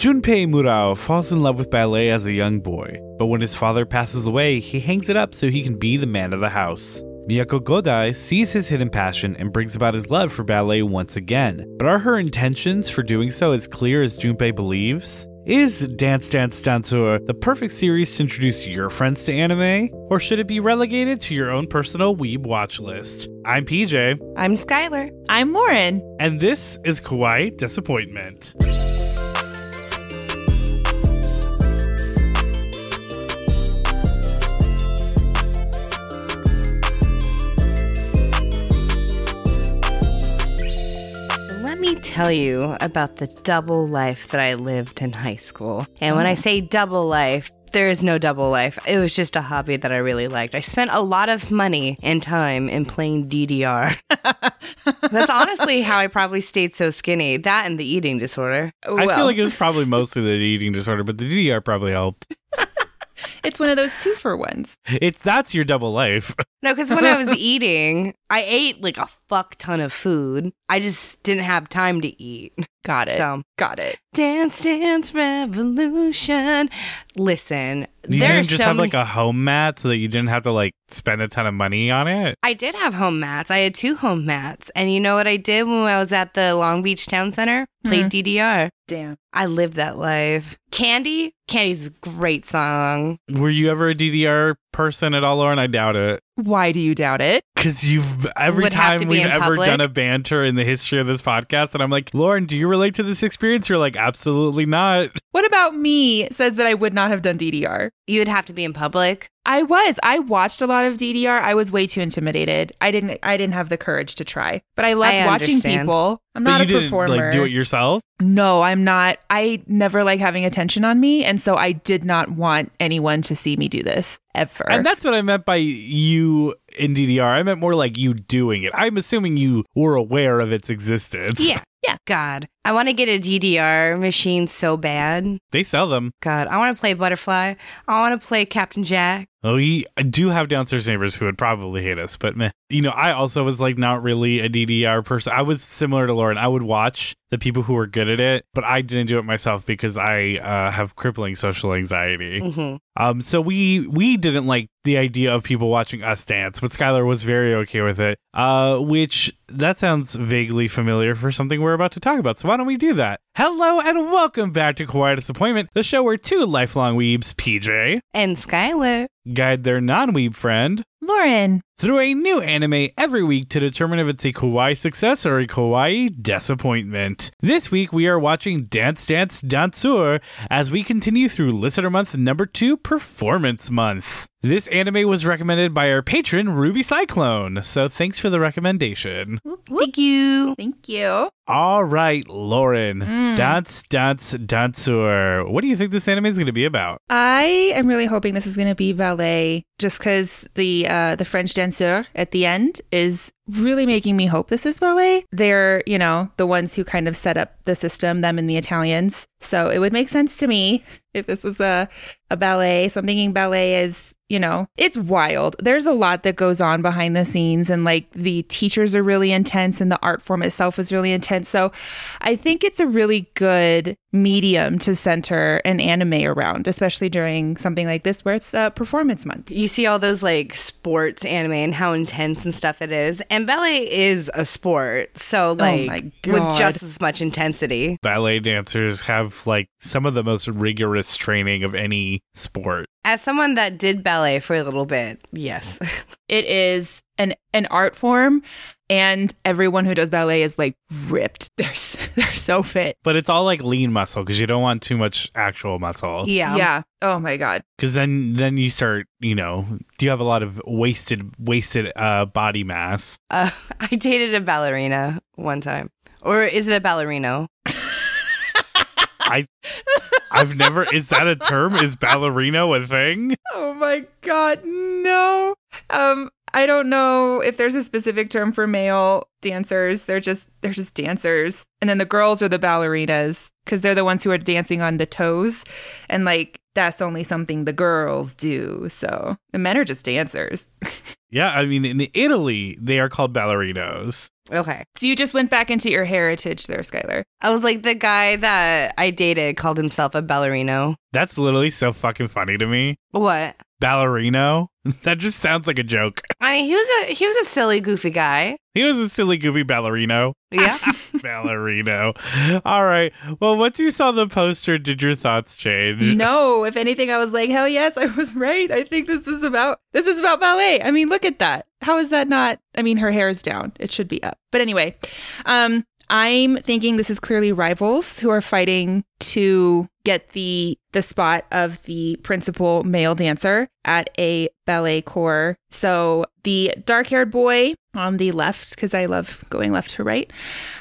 Junpei Murao falls in love with ballet as a young boy, but when his father passes away, he hangs it up so he can be the man of the house. Miyako Godai sees his hidden passion and brings about his love for ballet once again. But are her intentions for doing so as clear as Junpei believes? Is Dance Dance Danseur the perfect series to introduce your friends to anime? Or should it be relegated to your own personal weeb watch list? I'm PJ, I'm Skylar. I'm Lauren. and this is Kawaii Desuppointment. Tell you about the double life that I lived in high school. And when I mm. say double life, there is no double life. It was just a hobby that I really liked. I spent a lot of money and time in playing DDR. That's honestly how I probably stayed so skinny. That and the eating disorder. I feel like it was probably mostly the eating disorder, but the DDR probably helped. it's one of those two for ones. It's that's your double life. No, because when I was eating, I ate like a fuck ton of food. I just didn't have time to eat. Got it. So, Got it. Dance Dance Revolution. Listen, You there didn't just so have many- like a home mat so that you didn't have to like spend a ton of money on it. I did have home mats. I had two home mats. And you know what I did when I was at the Long Beach Town Center? Played mm-hmm. DDR. Damn. I lived that life. Candy? Candy's a great song. Were you ever a DDR person at all, Lauren? I doubt it. Why do you doubt it? Because you've every Would have to time be we've in ever public. done a banter in the history of this podcast, and I'm like, Lauren, do you relate to this experience? You're like, absolutely not. What about me says that I would not have done DDR? You'd have to be in public. I was. I watched a lot of DDR. I was way too intimidated. I didn't I didn't have the courage to try. But I loved I watching people. I'm but not you a didn't performer. like do it yourself. no, I'm not. I never like having attention on me, and so I did not want anyone to see me do this ever. And that's what I meant by you in DDR. I meant more like you doing it. I'm assuming you were aware of its existence. Yeah. Yeah. God, I want to get a DDR machine so bad. They sell them. God, I want to play Butterfly. I want to play Captain Jack. Oh, we I do have downstairs neighbors who would probably hate us, but meh. You know, I also was like not really a DDR person. I was similar to Lauren. I would watch the people who were good at it, but I didn't do it myself because I uh, have crippling social anxiety. hmm Um, so we we didn't like the idea of people watching us dance, but Skylar was very okay with it. Uh, which that sounds vaguely familiar for something we're about to talk about. So why don't we do that? Hello and welcome back to Kawaii Desuppointment, the show where two lifelong weebs, PJ, And Skylar. guide their non-weeb friend Lauren. through a new anime every week to determine if it's a kawaii success or a kawaii disappointment. This week we are watching Dance Dance Danseur as we continue through Listener Month number 2 Performance Month. This anime was recommended by our patron Ruby Cyclone, so thanks for the recommendation. Thank you. Thank you. All right, Lauren, Mm. Dance Dance Danseur. What do you think this anime is going to be about? I am really hoping this is going to be ballet, just because the uh, Uh, the French danseur at the end is really making me hope this is ballet. They're you know the ones who kind of set up the system, them and the Italians. So it would make sense to me if this was a a ballet. So I'm thinking ballet is you know it's wild. There's a lot that goes on behind the scenes, and like the teachers are really intense, and the art form itself is really intense. So I think it's a really good medium to center an anime around, especially during something like this where it's uh, performance month. You see all those like sports anime and how intense and stuff it is. And ballet is a sport. So, oh like, my with just as much intensity. Ballet dancers have like some of the most rigorous training of any sport. As someone that did ballet for a little bit, yes. It is an an art form, and everyone who does ballet is like ripped. They're they're so fit. But it's all like lean muscle because you don't want too much actual muscle. yeah. yeah. Oh my god. Because then then you start, you know, do you have a lot of wasted wasted uh, body mass? Uh, I dated a ballerina one time. Or is it a ballerino? I I've never is that a term? Is ballerino a thing? Oh my god. No. Um. I don't know if there's a specific term for male dancers. They're just they're just dancers, and then the girls are the ballerinas because they're the ones who are dancing on the toes, and like that's only something the girls do. So the men are just dancers. Yeah, I mean, in Italy, they are called ballerinos. Okay. So you just went back into your heritage there, Skylar. I was like, the guy that I dated called himself a ballerino. That's literally so fucking funny to me. What? Ballerino? That just sounds like a joke. I mean, he was a he was a silly, goofy guy. He was a silly, goofy ballerino. Yeah. ballerino. All right. Well, once you saw the poster, did your thoughts change? No, if anything, I was like, hell yes, I was right. I think this is about this is about ballet. I mean, look at that. How is that not? I mean, her hair is down. It should be up. But anyway, um, I'm thinking this is clearly rivals who are fighting to get the the spot of the principal male dancer at a ballet corps. So the dark-haired boy on the left, because I love going left to right.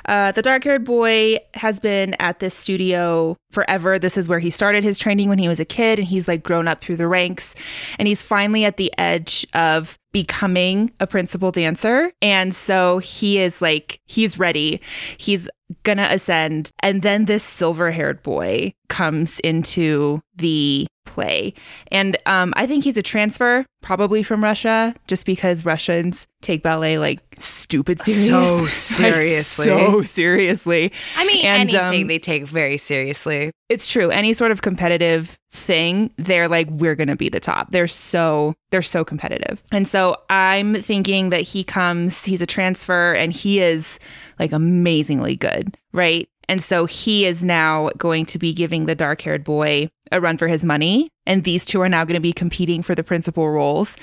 Uh, the dark-haired boy has been at this studio forever. This is where he started his training when he was a kid, and he's like grown up through the ranks, and he's finally at the edge of becoming a principal dancer. And so he is like, he's ready. He's gonna ascend. And then this silver haired boy comes into the play. And um, I think he's a transfer, probably from Russia, just because Russians take ballet like stupid serious. So Like, seriously. so seriously. I mean, And, anything um, they take very seriously. It's true. Any sort of competitive thing, they're like, we're gonna be the top. They're so they're so competitive. And so I'm thinking that he comes, he's a transfer, and he is like amazingly good, right? And so he is now going to be giving the dark haired boy a run for his money. And these two are now going to be competing for the principal roles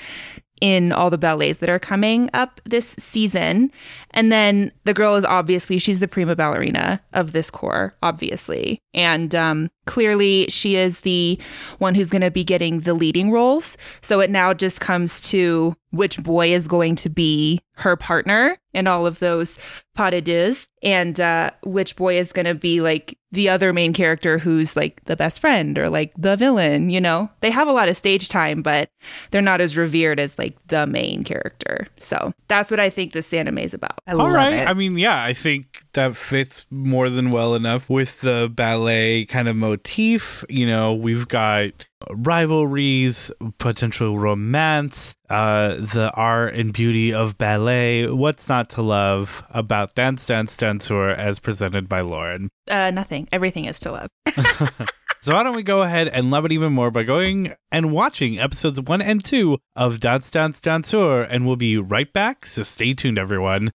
in all the ballets that are coming up this season. And then the girl is obviously she's the prima ballerina of this corps, obviously. And um, clearly she is the one who's going to be getting the leading roles. So it now just comes to which boy is going to be her partner in all of those pas de deux and uh, which boy is going to be like the other main character who's like the best friend or like the villain, you know? They have a lot of stage time, but they're not as revered as like the main character. So that's what I think this anime is about. I All love right. it. I mean, yeah, I think that fits more than well enough with the ballet kind of motif. You know, we've got rivalries, potential romance, uh, the art and beauty of ballet. What's not to love about Dance Dance Danseur as presented by Lauren? Uh, nothing. Everything is to love. So why don't we go ahead and love it even more by going and watching episodes one and two of Dance Dance Danseur, and we'll be right back. So stay tuned, everyone.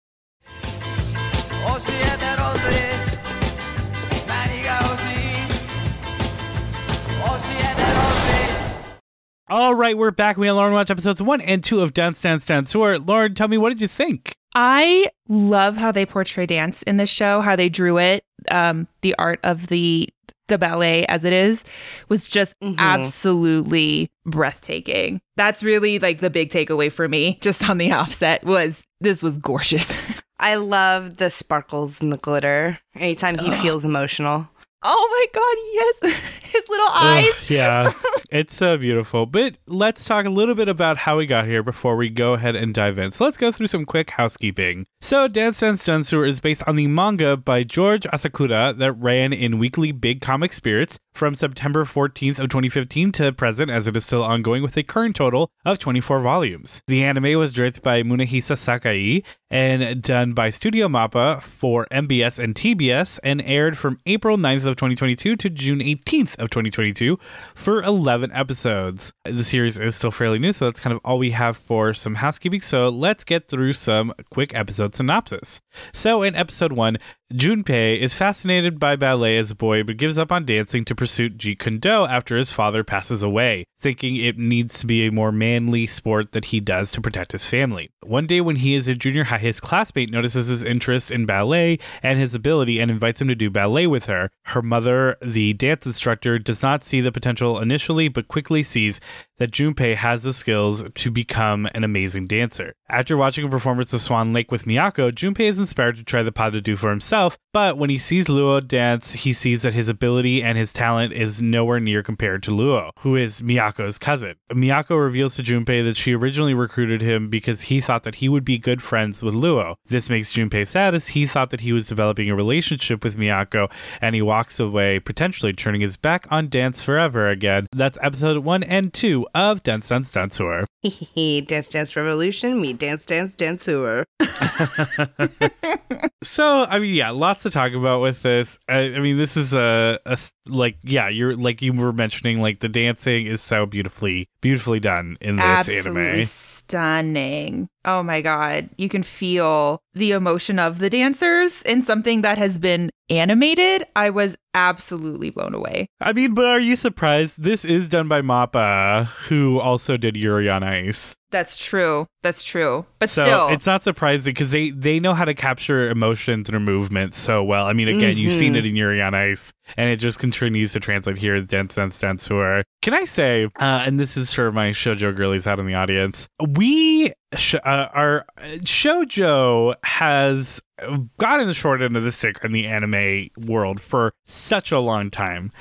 All right, we're back. We had Lauren watch episodes one and two of Dance Dance Danseur. Lauren, tell me what did you think? I love how they portray dance in this show, how they drew it. Um, the art of the the ballet as it is was just Mhm. absolutely breathtaking. That's really like the big takeaway for me, just on the offset, was this was gorgeous. I love the sparkles and the glitter anytime he feels emotional. Oh my god, yes. His little eyes. Ugh, yeah, it's so beautiful. But let's talk a little bit about how we got here before we go ahead and dive in. So let's go through some quick housekeeping. So Dance Dance Danseur is based on the manga by George Asakura that ran in weekly Big Comic Spirits from September 14th of 2015 to present as it is still ongoing with a current total of 24 volumes. The anime was directed by Munehisa Sakai and done by Studio Mappa for MBS and TBS and aired from April 9th of 2022 to June 18th of 2022 for 11 episodes. The series is still fairly new, so that's kind of all we have for some housekeeping. So let's get through some quick episode synopsis. So in episode 1, Junpei is fascinated by ballet as a boy but gives up on dancing to pursue Jeet Kune Do after his father passes away, thinking it needs to be a more manly sport that he does to protect his family. One day when he is in junior high, his classmate notices his interest in ballet and his ability and invites him to do ballet with her. Her mother, the dance instructor, does not see the potential initially but quickly sees that Junpei has the skills to become an amazing dancer. After watching a performance of Swan Lake with Miyako, Junpei is inspired to try the pas de deux for himself, but when he sees Luo dance, he sees that his ability and his talent is nowhere near compared to Luo, who is Miyako's cousin. Miyako reveals to Junpei that she originally recruited him because he thought that he would be good friends with Luo. This makes Junpei sad as he thought that he was developing a relationship with Miyako, and he walks away, potentially turning his back on dance forever again. That's episode 1 and 2 of Dance Dance Danseur. dance Dance Revolution, me Dance Dance Danseur. So, I mean, yeah, lots to talk about with this. I, I mean, this is a, a, like, yeah, you're like you were mentioning, like the dancing is so beautifully, beautifully done in this Absolutely anime. stunning. Oh my god, you can feel the emotion of the dancers in something that has been animated. I was absolutely blown away. I mean, but are you surprised? This is done by Mappa, who also did Yuri on Ice. That's true. That's true. But So still, it's not surprising because they they know how to capture emotion through movement so well. I mean, again, you've seen it in Yuri on Ice, and it just continues to translate here. in Dance Dance Danseur. Can I say, uh, and this is for my shojo girlies out in the audience, we sh- uh, our shojo has gotten the short end of the stick in the anime world for such a long time.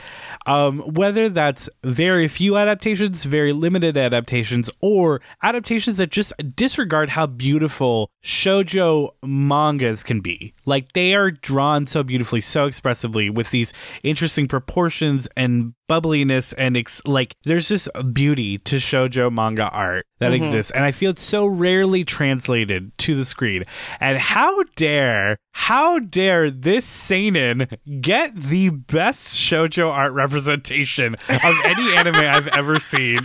Um, whether that's very few adaptations, very limited adaptations, or adaptations that just disregard how beautiful shojo mangas can be. Like they are drawn so beautifully, so expressively with these interesting proportions and bubbliness and ex- like there's a beauty to shojo manga art that mm-hmm. exists and i feel it's so rarely translated to the screen. And how dare how dare this seinen get the best shojo art representation of any anime i've ever seen?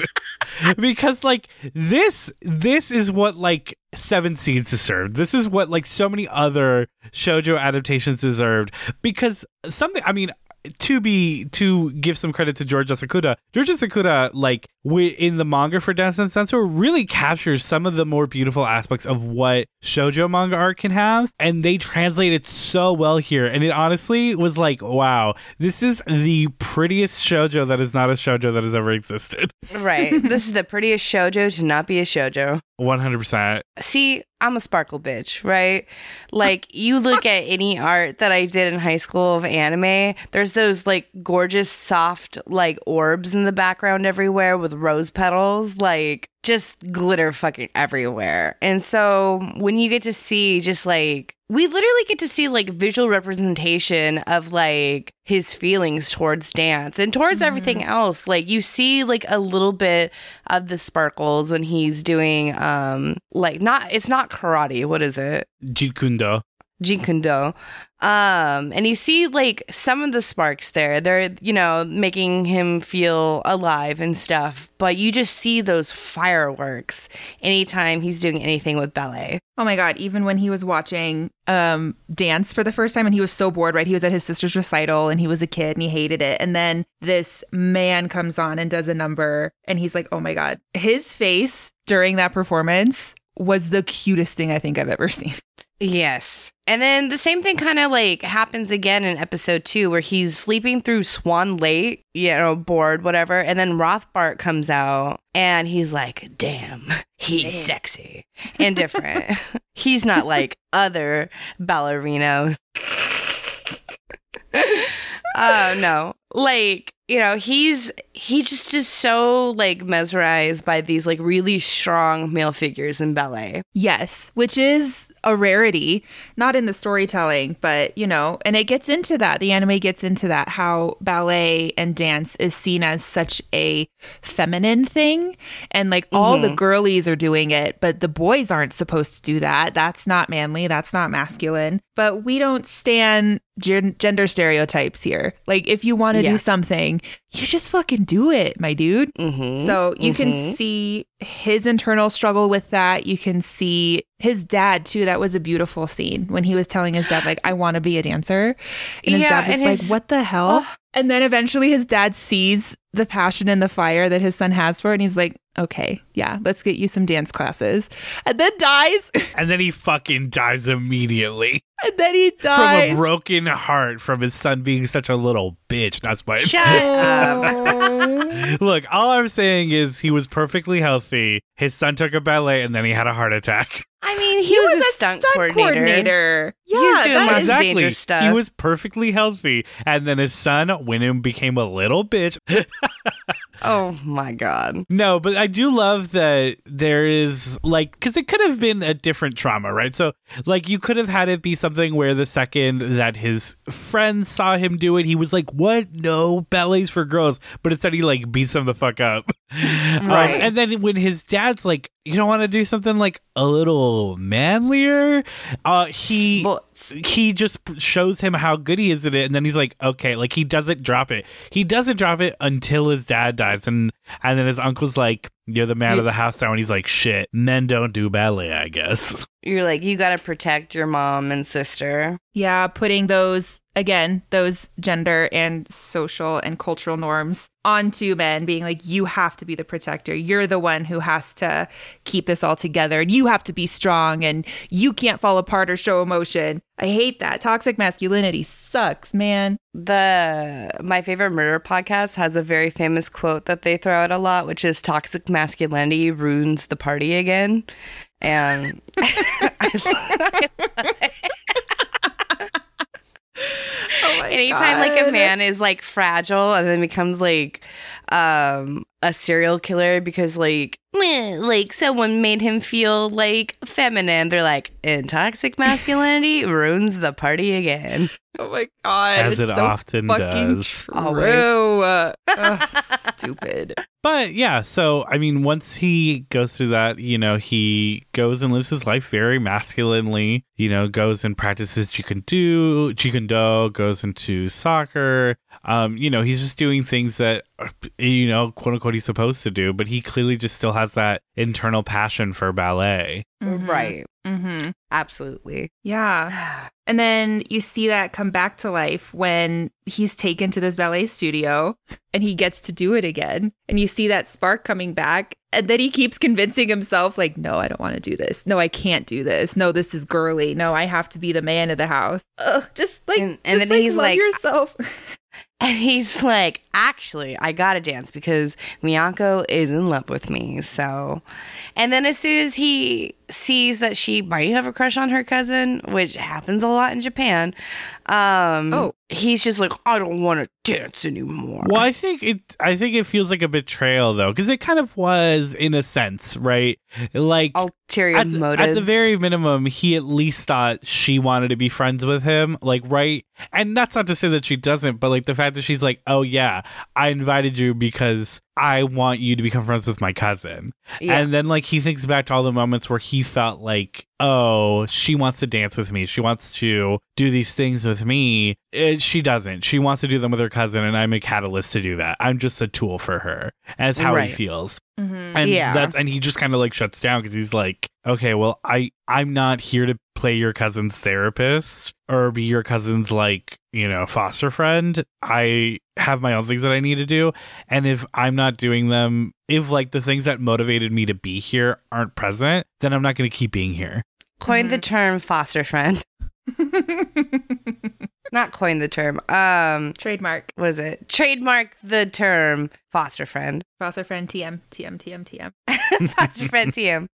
Because like this this is what like seven seeds deserved. This is what like so many other shojo adaptations deserved. Because something i mean to be to give some credit to George Sakuda, George Sakuda, like in the manga for Dance Dance Danseur, really captures some of the more beautiful aspects of what shojo manga art can have, and they translate it so well here. And it honestly was like, wow, this is the prettiest shojo that is not a shojo that has ever existed. Right. this is the prettiest shojo to not be a shojo. One hundred percent. See, I'm a sparkle bitch, right? Like you look at any art that I did in high school of anime, there's those like gorgeous soft like orbs in the background everywhere with rose petals, like just glitter fucking everywhere. And so when you get to see just like we literally get to see like visual representation of like his feelings towards dance and towards everything else. Like you see like a little bit of the sparkles when he's doing um like not it's not karate, what is it? Jikundo. Jeet Kune Do. Um, and you see like some of the sparks there. They're, you know, making him feel alive and stuff. But you just see those fireworks anytime he's doing anything with ballet. Oh my god, even when he was watching um dance for the first time and he was so bored, right? He was at his sister's recital and he was a kid and he hated it. And then this man comes on and does a number and he's like, "Oh my god." His face during that performance was the cutest thing I think I've ever seen. Yes. And then the same thing kind of like happens again in episode two where he's sleeping through Swan Lake, you know, bored, whatever. And then Rothbart comes out and he's like, damn, he's sexy and different. he's not like other ballerinos. Oh no. Like, you know, he's he just is so like mesmerized by these like really strong male figures in ballet. Yes, which is a rarity, not in the storytelling, but you know, and it gets into that. The anime gets into that how ballet and dance is seen as such a feminine thing. And like all the mm-hmm. girlies are doing it, but the boys aren't supposed to do that. That's not manly. That's not masculine. But we don't stand gen- gender stereotypes here. Like if you want to Yeah. do something, you just fucking do it, my dude. Mm-hmm. So you can see his internal struggle with that. You can see his dad too. That was a beautiful scene when he was telling his dad, like, I want to be a dancer. And his Yeah, dad was like, his- What the hell? Oh. And then eventually his dad sees the passion and the fire that his son has for it. And he's like, Okay, yeah, let's get you some dance classes. And then dies. And then he fucking dies immediately and then he dies. from a broken heart from his son being such a little bitch. That's why. Shut up. Look, all I'm saying is he was perfectly healthy. His son took a ballet and then he had a heart attack. I mean, he, was, a stunt, coordinator. Yeah, He was doing that lots dangerous stuff. He was perfectly healthy. And then his son went and became a little bitch. Oh my god. No, but I do love that there is like because it could have been a different trauma, right? So like you could have had it be something where the second that his friends saw him do it, he was like, "What? No ballets for girls," but instead he like beats him the fuck up. Um, Right. and then when his dad's like, "You don't want to do something like a little manlier," uh, he Sports. he just shows him how good he is at it and then he's like okay like he doesn't drop it he doesn't drop it until his dad dies and and then his uncle's like you're the man of the house now and he's like shit men don't do ballet i guess You're like, you gotta protect your mom and sister. Yeah, putting those again, those gender and social and cultural norms onto men, being like, you have to be the protector. You're the one who has to keep this all together. And you have to be strong and you can't fall apart or show emotion. I hate that. Toxic masculinity sucks, man. The my favorite murder podcast has a very famous quote that they throw out a lot, which is toxic masculinity ruins the party again. And Oh anytime like a man is like fragile and then becomes like um a serial killer because like meh, like someone made him feel like feminine they're like and toxic masculinity ruins the party again Oh my god. As it's it so often does. True. Always. Ugh, stupid. but yeah so i mean once he goes through that you know he goes and lives his life very masculinely you know goes and practices jikun-do jikun-do goes into soccer um you know he's just doing things that you know quote unquote he's supposed to do but he clearly just still has that internal passion for ballet right Mm-hmm. absolutely Yeah. And then you see that come back to life when he's taken to this ballet studio and he gets to do it again. And you see that spark coming back. And then he keeps convincing himself, like, no, I don't want to do this. No, I can't do this. No, this is girly. No, I have to be the man of the house. Ugh, just like, And- and just then like, he's love like- yourself. and he's like actually i gotta dance because miyako is in love with me. So and then as soon as he sees that she might have a crush on her cousin which happens a lot in japan um Oh. he's just like i don't want to dance anymore. Well i think it i think it feels like a betrayal though because it kind of was in a sense right? Like ulterior at the, motives at the very minimum, he at least thought she wanted to be friends with him. Like, right? And that's not to say that she doesn't, but like the fact that she's like, oh, yeah, I invited you because I want you to become friends with my cousin. Yeah. And then, like, he thinks back to all the moments where he felt like, oh, she wants to dance with me. She wants to do these things with me. Eh, she doesn't. She wants to do them with her cousin, and I'm a catalyst to do that. I'm just a tool for her, as how Right. he feels Mhm. and Yeah. that's and he just kind of like shuts down because he's like okay well i i'm not here to play your cousin's therapist or be your cousin's like you know foster friend. I have my own things that i need to do. And if i'm not doing them if like the things that motivated me to be here aren't present then i'm not going to keep being here. Coined the term foster friend not coined the term um Trademark. was it trademark the term foster friend Foster friend TM, TM, TM, TM. foster friend tm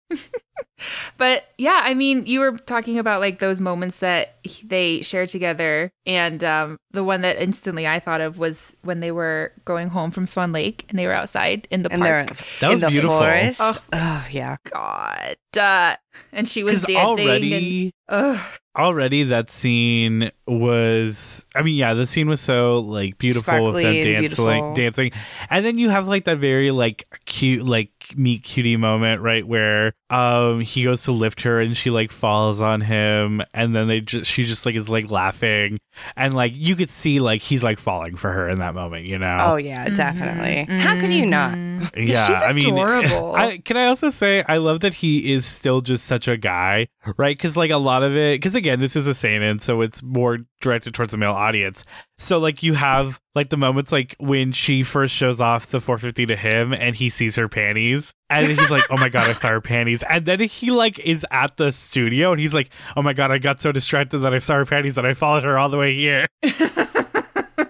But yeah, I mean, you were talking about like those moments that they shared together, and um, the one that instantly I thought of was when they were going home from Swan Lake and they were outside in the and park. That in was the beautiful. forest. Oh. Oh. yeah. God, uh, and she was dancing. already and, ugh, already that scene was i mean yeah the scene was so like beautiful with them dancing beautiful. dancing and then you have like that very like cute like meet cutie moment right where um he goes to lift her and she like falls on him and then they just she just like is like laughing and like you could see like he's like falling for her in that moment you know Oh yeah, definitely. How could you not? mhm. yeah, she's I mean, adorable. I, can I also say I love that he is still just such a guy, right? Because like a lot of it, because again, this is a seinen, so it's more directed towards the male audience. So like you have like the moments like when she first shows off the 450 to him, and he sees her panties, and he's like, "Oh my god, I saw her panties," and then he like is at the studio, and he's like, "Oh my god, I got so distracted that I saw her panties that I followed her all the way here."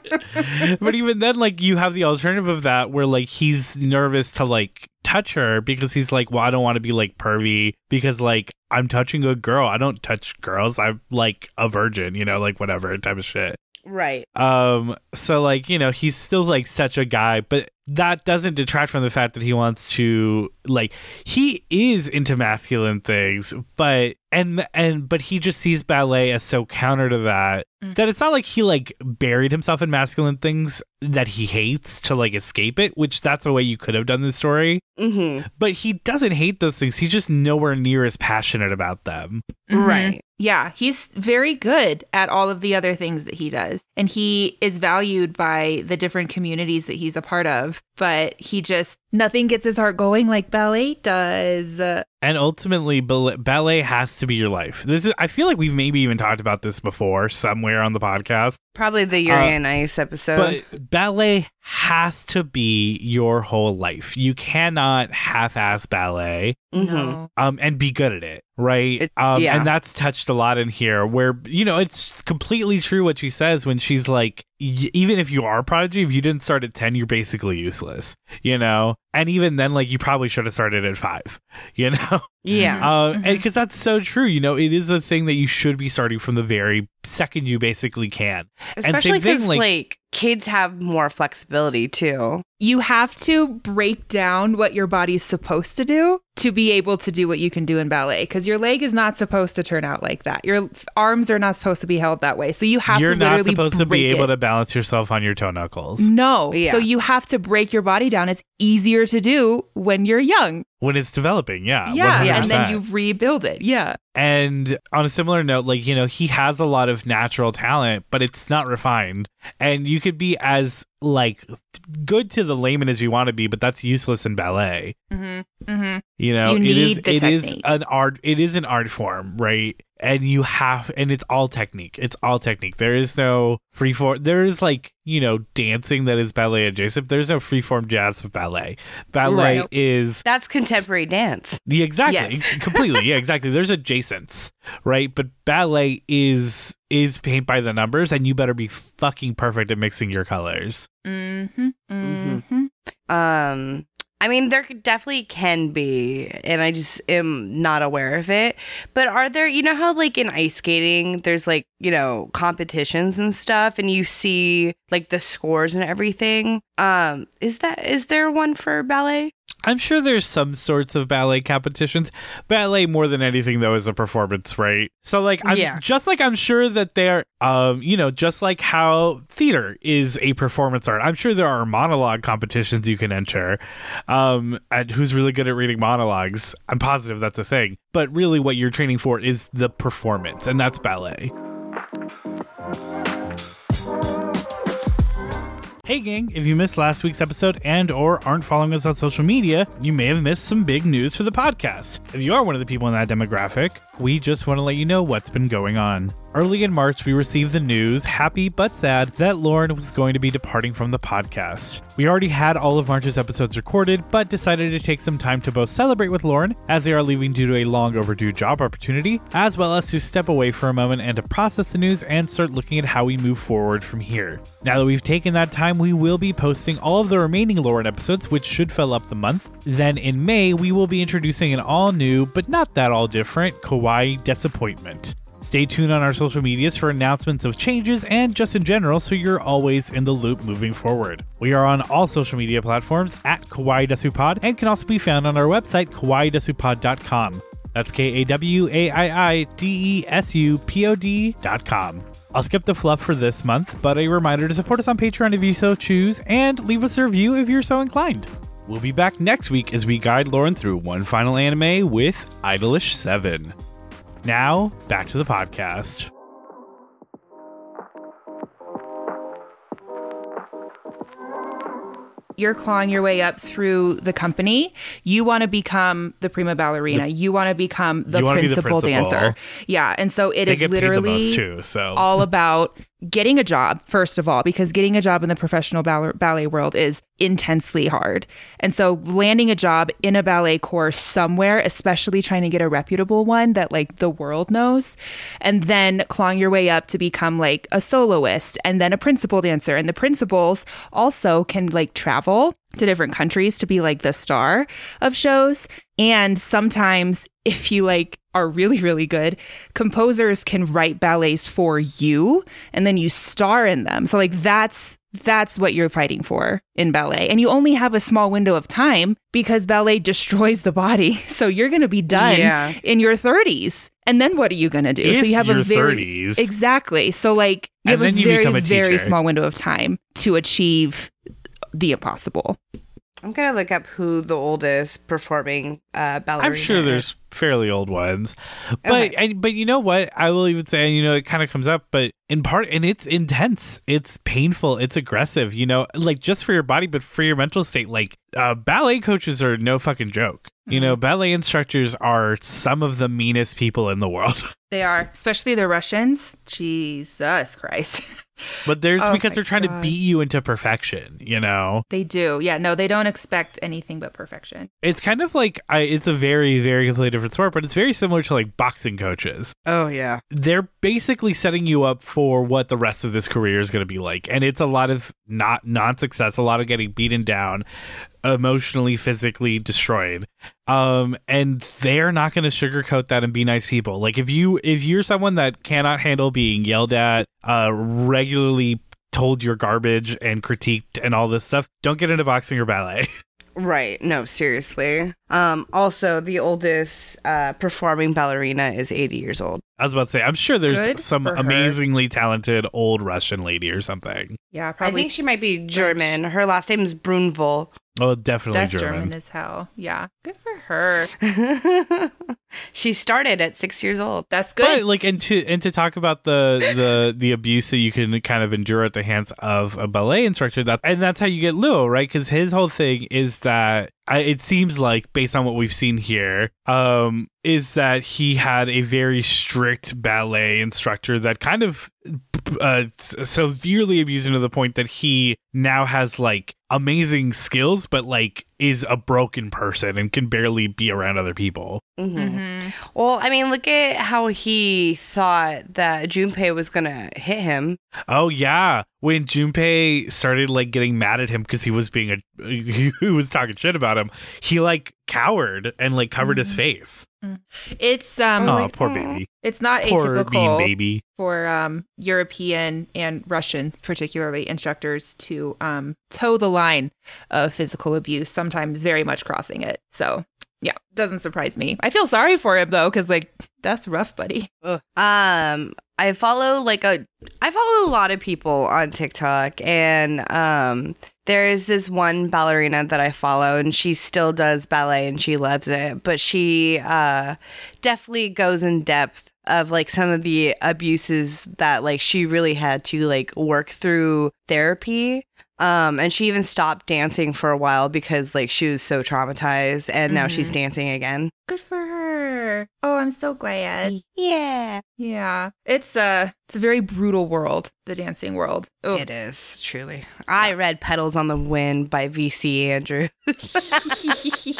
but even then, like you have the alternative of that where like he's nervous to like touch her because he's like, well, I don't want to be like pervy because like I'm touching a girl. I don't touch girls. I'm like a virgin, you know, like whatever type of shit. Right. Um, so like, you know, he's still like such a guy, but that doesn't detract from the fact that he wants to like he is into masculine things, but and and but he just sees ballet as so counter to that that it's not like he like buried himself in masculine things that he hates to like escape it, which that's the way you could have done this story. Mm-hmm. But he doesn't hate those things. He's just nowhere near as passionate about them. Mhm. Right. Yeah, he's very good at all of the other things that he does. And he is valued by the different communities that he's a part of. But he just, nothing gets his heart going like ballet does. Uh, And ultimately, ballet has to be your life. This is. I feel like we've maybe even talked about this before somewhere on the podcast. Probably the Yuri on Ice episode. But ballet has to be your whole life. You cannot half-ass ballet Mhm. Um, and be good at it, right? It- um, yeah. And that's touched a lot in here, where you know it's completely true what she says when she's like, y- even if you are a prodigy, if you didn't start at ten, you're basically useless, you know. And even then, like you probably should have started at five, you know. Yeah. Uh, and because that's so true, you know, it is a thing that you should be starting from the very second you basically can. and same Especially because like- like, kids have more flexibility too. You have to break down what your body's supposed to do to be able to do what you can do in ballet because your leg is not supposed to turn out like that. Your arms are not supposed to be held that way. So you have to. You're to not literally supposed to be able it. to balance yourself on your toe knuckles No. Yeah. So you have to break your body down. It's easier to do when you're young. when it's developing. Yeah, Yeah. 100%. And then you rebuild it. Yeah. And on a similar note, like, you know, he has a lot of natural talent, but it's not refined. And you could be as, like, good to the layman as you want to be, but that's useless in ballet. Mm-hmm. Mm-hmm. You know, You it is need the it is technique. an art it is an art form, right? And you have and it's all technique. It's all technique. There is no free form there is like, you know, dancing that is ballet adjacent. There's no free form jazz of ballet. Ballet Right. is That's contemporary dance. the exactly Yes. completely. Yeah, exactly. There's adjacents, right? But ballet is is paint by the numbers and you better be fucking perfect at mixing your colors. Mm-hmm. Mm-hmm. Um, I mean, there definitely can be, and I just am not aware of it. But are there, you know, how like in ice skating, there's like, you know, competitions and stuff, and you see like the scores and everything. Um, is that is there one for ballet? I'm sure there's some sorts of ballet competitions. Ballet more than anything though is a performance, right? So like I'm Yeah. just like I'm sure that they're um you know, just like how theater is a performance art. I'm sure there are monologue competitions you can enter. Um and who's really good at reading monologues. I'm positive that's a thing. But really what you're training for is the performance and that's ballet. Hey gang, if you missed last week's episode and or aren't following us on social media, you may have missed some big news for the podcast. If you are one of the people in that demographic, we just want to let you know what's been going on. Early in March, we received the news, happy but sad, that Lauren was going to be departing from the podcast. We already had all of March's episodes recorded, but decided to take some time to both celebrate with Lauren, as they are leaving due to a long overdue job opportunity, as well as to step away for a moment and to process the news and start looking at how we move forward from here. Now that we've taken that time, we will be posting all of the remaining Lauren episodes, which should fill up the month. Then in May, we will be introducing an all new, but not that all different, Kawaii Desuppointment. Stay tuned on our social medias for announcements of changes and just in general so you're always in the loop moving forward. We are on all social media platforms at Kawaii Desupod and can also be found on our website, kawaiidesupod.com. That's K A W A I I D E S U P O D dot com. I'll skip the fluff for this month, but a reminder to support us on Patreon if you so choose and leave us a review if you're so inclined. We'll be back next week as we guide Lauren through one final anime with Idolish 7. Now, back to the podcast. You're clawing your way up through the company. You want to become the prima ballerina. you want to become the wanna be the principal, principal. dancer. Yeah. And so it They is the literally too, so all about getting a job, first of all, because getting a job in the professional ballet, ballet world is intensely hard. And so landing a job in a ballet course somewhere, especially trying to get a reputable one that like the world knows, and then clawing your way up to become like a soloist and then a principal dancer. And the principals also can like travel to different countries to be like the star of shows. And sometimes, if you like are really, really good, composers can write ballets for you and then you star in them. So, like, that's that's what you're fighting for in ballet. And you only have a small window of time because ballet destroys the body. So you're going to be done Yeah. in your 30s. And then what are you going to do? If so you have a very 30s. Exactly. So like you And have a you very very small window of time to achieve the impossible. I'm gonna look up who the oldest performing uh, ballerina. I'm sure there's fairly old ones, but Okay. and, but you know what? I will even say, you know, it kind of comes up, but in part, and it's intense, it's painful, it's aggressive. You know, like just for your body, but for your mental state. Like uh, ballet coaches are no fucking joke. You know, mm-hmm. ballet instructors are some of the meanest people in the world. They are, especially the Russians. Jesus Christ. But there's Oh because they're trying to beat you into perfection. You know, they do. Yeah, no, they don't expect anything but perfection. it's kind of like I, it's a very very completely different sport, but it's very similar to like boxing coaches. Oh yeah. they're basically setting you up for what the rest of this career is going to be like and it's a lot of not non-success a lot of getting beaten down emotionally physically destroyed um and they're not going to sugarcoat that and be nice people like if you if you're someone that cannot handle being yelled at uh regularly told you're garbage and critiqued and all this stuff don't get into boxing or ballet Right. No, seriously. Um. Also, the oldest uh, performing ballerina is 80 years old. i was about to say i'm sure there's Good some for her. amazingly talented old russian lady or something Yeah, probably. I think she might be German. Her last name is Brunvol. Oh definitely that's german, German. as hell. Yeah, good for her. she started at six years old. That's But good. like, and to and to talk about the the the abuse that you can kind of endure at the hands of a ballet instructor, that and that's how you get Luo, right? Because his whole thing is that I, it seems like, based on what we've seen here, um, is that he had a very strict ballet instructor that kind of uh, severely abused him to the point that he now has like amazing skills, but like is a broken person and can barely be around other people. Mhm. Well, I mean, look at how he thought that Junpei was gonna hit him. Oh yeah, when Junpei started like getting mad at him because he was being a he was talking shit about him, he like cowered and like covered his face. It's um, Oh, poor baby, it's not poor mean atypical baby. for um European and Russian, particularly instructors, to um toe the line of physical abuse. Sometimes very much crossing it. So yeah, doesn't surprise me. I feel sorry for him though, because like that's rough, buddy. Ugh. Um, I follow like a, I follow a lot of people on TikTok, and um, there is this one ballerina that I follow, and she still does ballet, and she loves it, but she uh, definitely goes in depth of like some of the abuses that like she really had to like work through therapy. Um, and she even stopped dancing for a while because like she was so traumatized, and now she's dancing again. Good for her. Oh, I'm so glad. Yeah, Yeah, it's a it's a very brutal world, the dancing world. Oh, It is truly. I read "Petals on the Wind" by V.C. Andrews. Uh,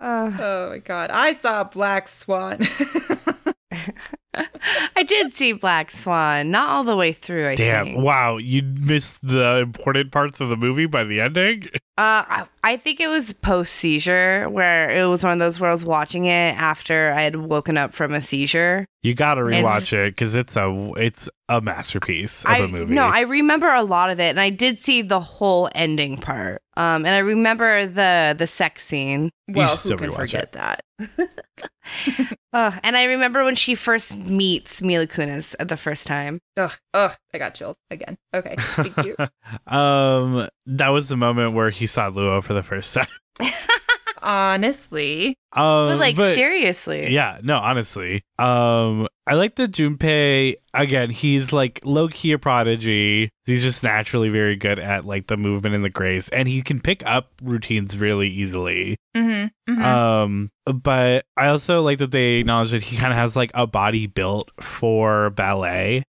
oh my god, I saw Black Swan. I did see Black Swan, not all the way through. I Damn! think. Wow, you missed the important parts of the movie by the ending. Uh, I, I think it was post seizure, where it was one of those where I was watching it after I had woken up from a seizure. You got to It's- rewatch it because it's a it's a masterpiece of I a movie. no, I remember a lot of it, and I did see the whole ending part. Um, and I remember the the sex scene. well, should who still can forget it. that? Uh, and I remember when she first meets Mila Kunis the first time. Ugh, ugh, I got chills again. Okay, thank you. um, that was the moment where he saw Luo for the first time. Honestly, Um, But like but- seriously, Yeah, no, honestly. Um I like that Junpei again, he's like low key a prodigy. He's just naturally very good at like the movement and the grace and he can pick up routines really easily. mm-hmm, mm-hmm. Um but I also like that they acknowledge that he kind of has like a body built for ballet.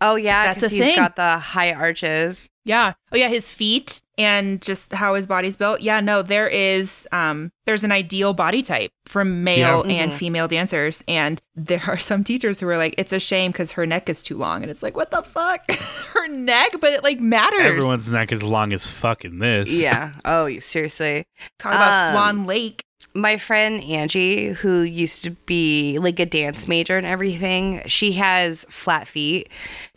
Oh yeah, That's because a he's thing. got the high arches. yeah. Oh yeah, his feet and just how his body's built. Yeah, no, there is um there's an ideal body type for male Yeah. and Mhm. female dancers and there are some teachers who are like it's a shame cuz her neck is too long and it's like what the fuck? her neck, but it like matters. Everyone's neck is long as fuck in this. Yeah. Oh, you seriously. talk about Um, Swan Lake. My friend Angie, who used to be like a dance major and everything, she has flat feet.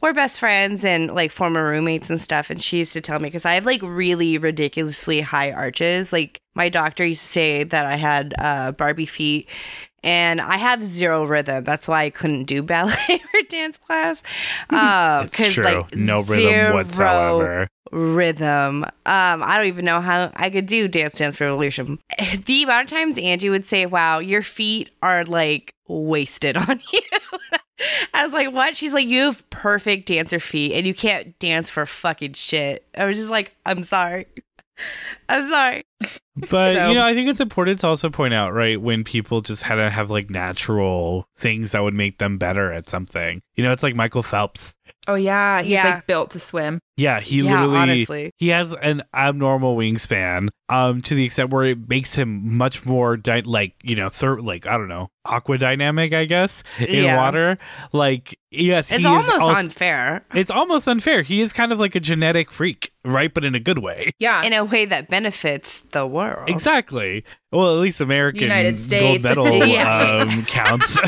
We're best friends and like former roommates and stuff. And she used to tell me because I have like really ridiculously high arches. Like my doctor used to say that I had uh, Barbie feet. And I have zero rhythm. That's why I couldn't do ballet or dance class. Uh, true. like, no rhythm whatsoever. rhythm. Um, I don't even know how I could do Dance Dance Revolution. The amount of times Angie would say, "Wow, your feet are like wasted on you." I was like, "What?" She's like, "You have perfect dancer feet, and you can't dance for fucking shit." I was just like, "I'm sorry." I'm sorry. But So- you know, I think it's important to also point out, right, when people just had to have like natural things that would make them better at something. You know, it's like Michael Phelps. Oh yeah, he's Yeah. like built to swim. Yeah, he Yeah, literally honestly. he has an abnormal wingspan, um, to the extent where it makes him much more di- like you know, thir- like I don't know, aqua dynamic, I guess, in Yeah. water. Like yes, It's he is almost also- unfair It's almost unfair. He is kind of like a genetic freak, right? But in a good way. Yeah. in a way that benefits the world. Exactly. Well, at least American United States. gold States. medal Yeah. um, counts.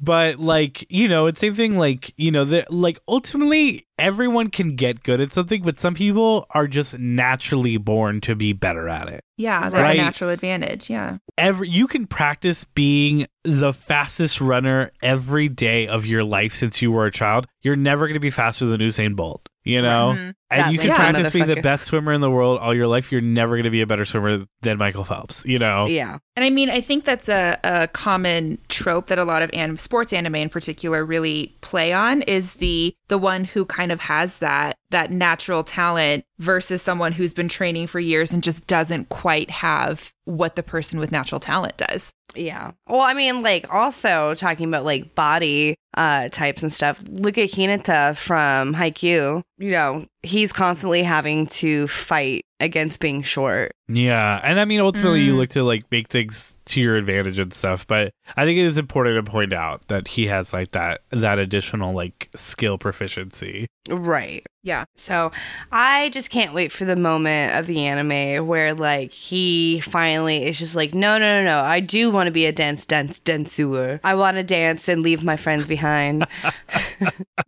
but like you know, it's same thing. Like you know, the like ultimately everyone can get good at something, but some people are just naturally born to be better at it. yeah, they have Right. a natural advantage. Yeah. Every you can practice being the fastest runner every day of your life since you were a child. You're never going to be faster than Usain Bolt. You know. Mhm. And you can lame practice being the best swimmer in the world all your life. You're never going to be a better swimmer than Michael Phelps, you know? Yeah. And I mean, I think that's a, a common trope that a lot of anim- sports anime in particular really play on is the the one who kind of has that that natural talent versus someone who's been training for years and just doesn't quite have what the person with natural talent does. Yeah. Well, I mean, like also talking about like body uh types and stuff. Look at Hinata from Haikyuu. You know, he's constantly having to fight against being short. Yeah. And I mean, ultimately, you Mm. look to like make things to your advantage and stuff. But I think it is important to point out that he has like that, that additional like skill proficiency. Right. Yeah. So I just can't wait for the moment of the anime where like he finally is just like, no, no, no, no. I do want to be a dance, dance, dancer. I want to dance and leave my friends behind.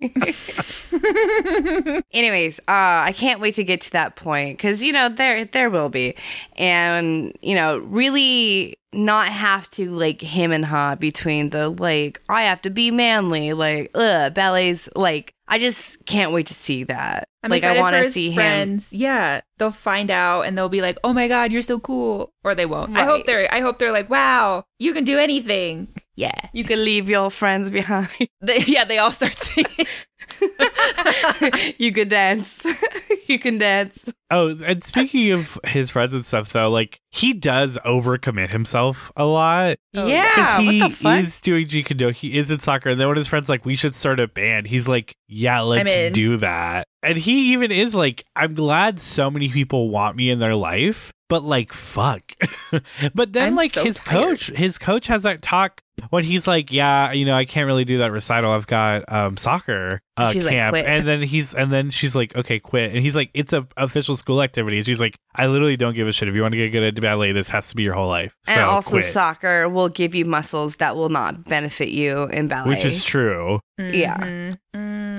Anyways, uh, I can't wait to get to that point because you know there there will be, and you know really not have to like him and ha between the like I have to be manly like ugh ballets like I just can't wait to see that. I'm like I want to see him. friends. Yeah, they'll find out and they'll be like, "Oh my god, you're so cool," or they won't. I hope they're. I hope they're like, "Wow, you can do anything." Yeah, You can leave your friends behind. they, yeah. They all start singing. you can dance. you can dance. Oh, and speaking of his friends and stuff, though, like he does overcommit himself a lot. Oh, yeah. he what the fuck? is doing Jikado. He is in soccer. And then when his friend's like, we should start a band, he's like, yeah, let's do that. And he even is like, I'm glad so many people want me in their life, but like, fuck. but then, I'm like, so his tired. coach, his coach has that talk when he's like, yeah, you know, I can't really do that recital. I've got um, soccer uh, She's like, camp. "Quit." and then he's, and then she's like, okay, quit. And he's like, it's a official school activity. And she's like, I literally don't give a shit. If you want to get good at ballet, this has to be your whole life. and also quit. soccer will give you muscles that will not benefit you in ballet. Which is true. Yeah. Mhm.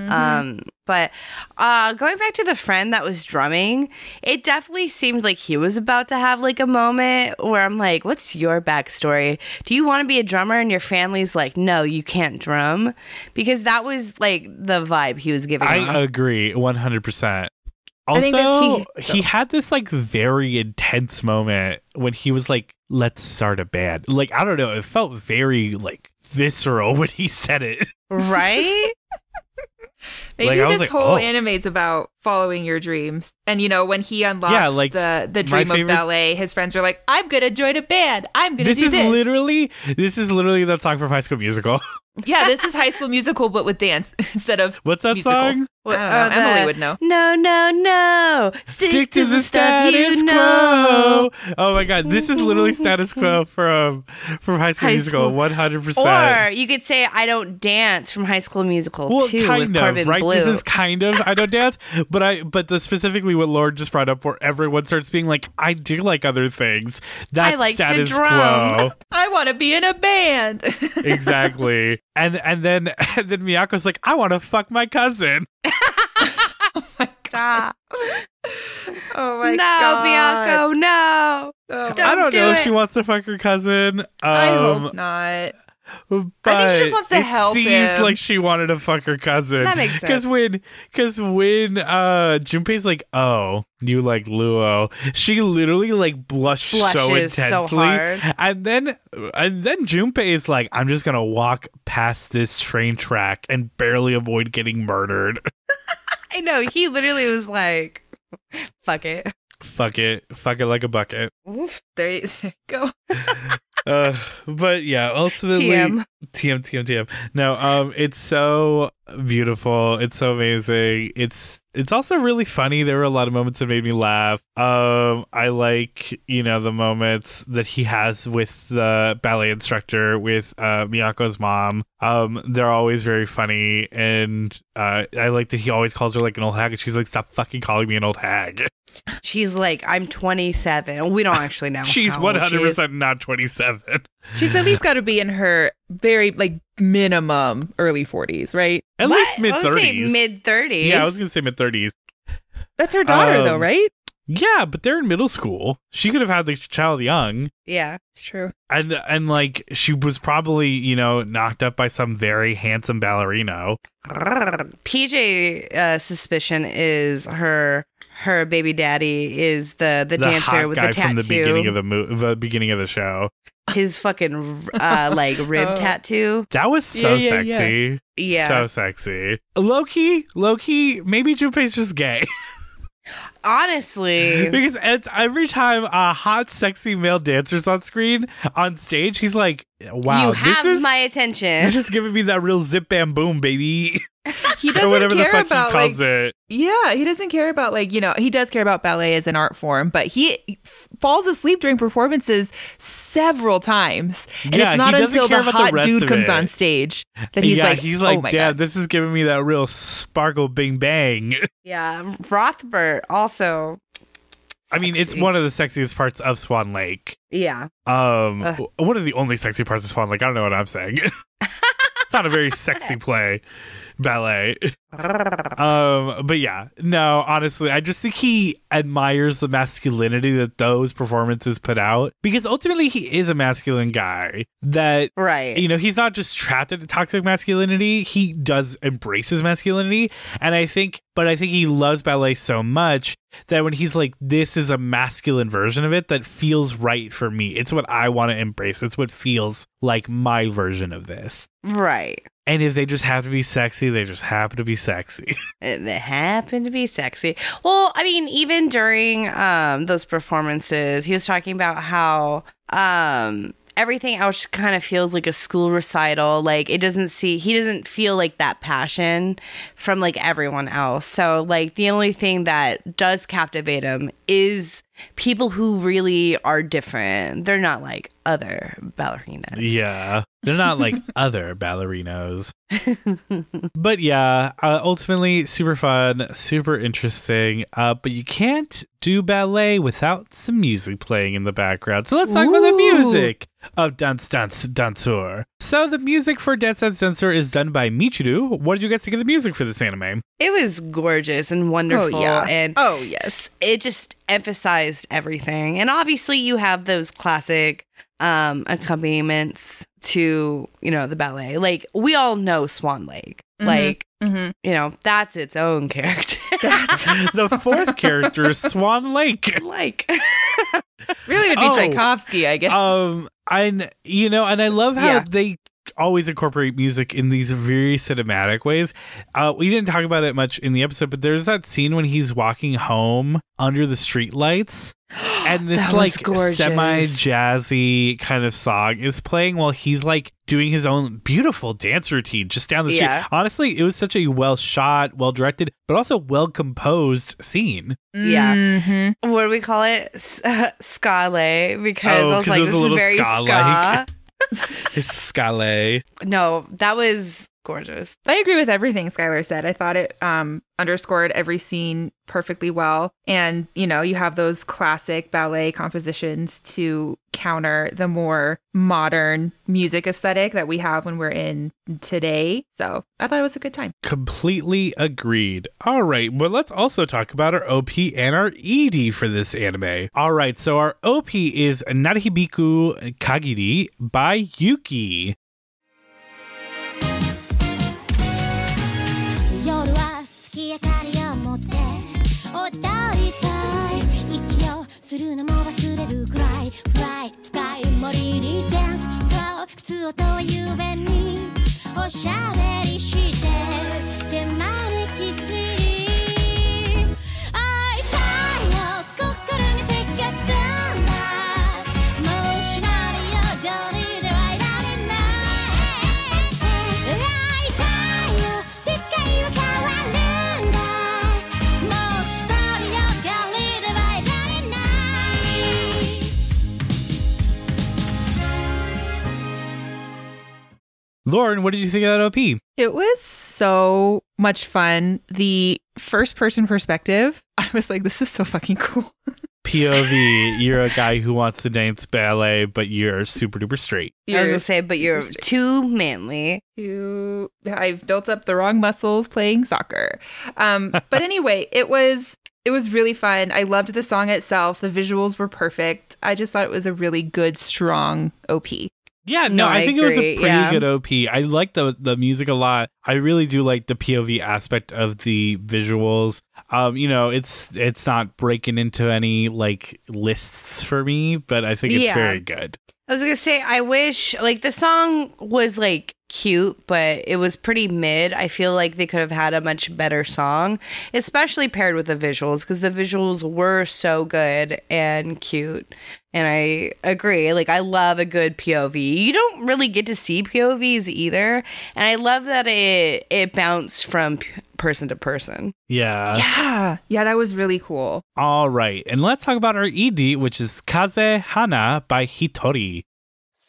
Mhm. Um, but uh, going back to the friend that was drumming, it definitely seemed like he was about to have like a moment where I'm like, "What's your backstory? Do you want to be a drummer?" And your family's like, "No, you can't drum," because that was like the vibe he was giving. I off. agree 100%. Also, that's he, had this like very intense moment when he was like, let's start a band. Like, I don't know, it felt very like visceral when he said it. right? Maybe Like, this like, whole oh. is about following your dreams. And you know, when he unlocks Yeah, like, the the dream favorite- of ballet, his friends are like, "I'm gonna join a band. I'm gonna This do is this." literally, this is literally the song from High School Musical. yeah, this is High School Musical, but with dance instead of What's that musicals. song? I don't know. Or the- Emily would know. No, no, no. Stick, Stick to the stuff status you know. quo. Oh my god, this is literally status quo from from High School High Musical, School. one hundred Or percent. you could say I don't dance from High School Musical Well, too kind with of Corbin right. Bleu. This is kind of I don't dance, but I but the specifically what Lauren just brought up, where everyone starts being like, I do like other things. That's like to status drum. quo. I want to be in a band. exactly. And and then and then Miyako's like, I want to fuck my cousin. Stop. oh my no, god. Bianco, no. Oh, Don't I don't do know if she wants to fuck her cousin. Um, I hope not. But I think she just wants to it help seems him. like she wanted to fuck her cousin. That makes sense. Because when, because when uh, Junpei's like, "Oh, you like Luo," she literally like blushed so Blushes so intensely, hard. and then and then Junpei is like, "I'm just gonna walk past this train track and barely avoid getting murdered. I know. He literally was like, fuck it. fuck it, fuck it like a bucket." There you, there you go. Uh, but yeah, ultimately, TM. TM, TM, TM. No, um, it's so beautiful. It's so amazing. It's it's also really funny. There were a lot of moments that made me laugh. Um, I like you know the moments that he has with the ballet instructor with uh Miyako's mom. Um, they're always very funny, and uh, I like that he always calls her like an old hag, and she's like, "Stop fucking calling me an old hag." She's like, I'm 27. We don't actually know. she's how one old she hundred is. percent not twenty seven. She's at least got to be in her very like minimum early 40s, right? At What? least mid I would say thirties. mid 30s. Yeah, I was gonna say mid thirties. That's her daughter, though, Um, right? Yeah, but they're in middle school. She could have had the child young. yeah. It's true. And and like she was probably, you know, knocked up by some very handsome ballerino. PJ uh, suspicion is her her baby daddy is the the, The dancer hot with guy the tattoo. from the beginning of the mo- the beginning of the show. His fucking uh, like rib Oh. tattoo. That was so Yeah, yeah, sexy. Yeah. So sexy. Loki, Loki, maybe Junpei's just gay. Honestly, because it's, every time a hot, sexy male dancer's on screen, on stage, he's like, wow, you this have is, my attention. this attention. is giving me that real zip bam boom, baby. He doesn't whatever the care fuck about he calls like it. yeah, he doesn't care about like you know he does care about ballet as an art form, but he f- falls asleep during performances several times, and Yeah, it's not he doesn't until care the about the hot dude comes on stage that he's yeah, like, he's like, oh my Dad, god, this is giving me that real sparkle bing bang. yeah, Rothbart also. I mean, it's one of the sexiest parts of Swan Lake. Yeah, Um, Ugh. one of the only sexy parts of Swan Lake. I don't know what I'm saying. it's not a very sexy play, ballet. Um, but yeah, no, honestly, I just think he admires the masculinity that those performances put out because ultimately he is a masculine guy that right. you know he's not just trapped in toxic masculinity he does embrace his masculinity and i think but i think he loves ballet so much that when he's like this is a masculine version of it that feels right for me it's what i want to embrace it's what feels like my version of this Right. And if they just have to be sexy they just happen to be sexy They happen to be sexy. Well, I mean, even during um, those performances, he was talking about how um, everything else kind of feels like a school recital. Like it doesn't see, he doesn't feel like that passion from like everyone else. So, like, the only thing that does captivate him is people who really are different. They're not like other ballerinas. yeah. They're not like other ballerinos. But yeah uh, ultimately super fun super interesting. Uh, but you can't do ballet without some music playing in the background. So let's talk about the music of dance dance danseur so the music for dance dance danseur is done by michiru. What did you guys think of the music for this anime? It was gorgeous and wonderful. oh yeah, And oh yes, it just emphasized everything and obviously you have those classic um accompaniments to you know the ballet like we all know swan lake Mhm. like hmm you know that's its own character the fourth character is swan lake like really would be Oh. Tchaikovsky, I guess. um and you know and i love how Yeah. they always incorporate music in these very cinematic ways. Uh, we didn't talk about it much in the episode, but there's that scene when he's walking home under the streetlights. And this That like gorgeous. semi jazzy kind of song is playing while he's like doing his own beautiful dance routine just down the street. Yeah. Honestly, it was such a well shot, well directed, but also well composed scene. Yeah. Mhm. what do we call it? S- Scale, because Oh, I was like, was this a is very ska-like. ska. Scale. No, that was gorgeous. I agree with everything Skylar said. I thought it um, underscored every scene perfectly well. And, you know, you have those classic ballet compositions to counter the more modern music aesthetic that we have when we're in today. So I thought it was a good time. Completely agreed. All right, well, let's also talk about our OP and our ED for this anime. All right, so our OP is Narihibiku Kagiri by Yuki. 事ゆえにおしゃべりして Lauren, what did you think of that OP? It was so much fun. The first person perspective, I was like, this is so fucking cool. POV, you're a guy who wants to dance ballet, but you're super duper straight. I was You're gonna say, but you're straight. too manly. to I've built up the wrong muscles playing soccer. Um, but anyway, it was it was really fun. I loved the song itself. The visuals were perfect. I just thought it was a really good, strong OP. Yeah, no, No, I, I think it was a pretty yeah. good OP. I like the the music a lot. I really do like the POV aspect of the visuals. Um, you know, it's it's not breaking into any like lists for me, but I think it's Yeah. very good. I was gonna say, I wish like the song was like cute, but it was pretty mid. I feel like they could have had a much better song, especially paired with the visuals, because the visuals were so good and cute. And I agree. Like I love a good POV. You don't really get to see POVs either, and I love that it it bounced from p- person to person. Yeah. Yeah, yeah, that was really cool. All right, and let's talk about our ED, which is Kaze Hana by Hitorie.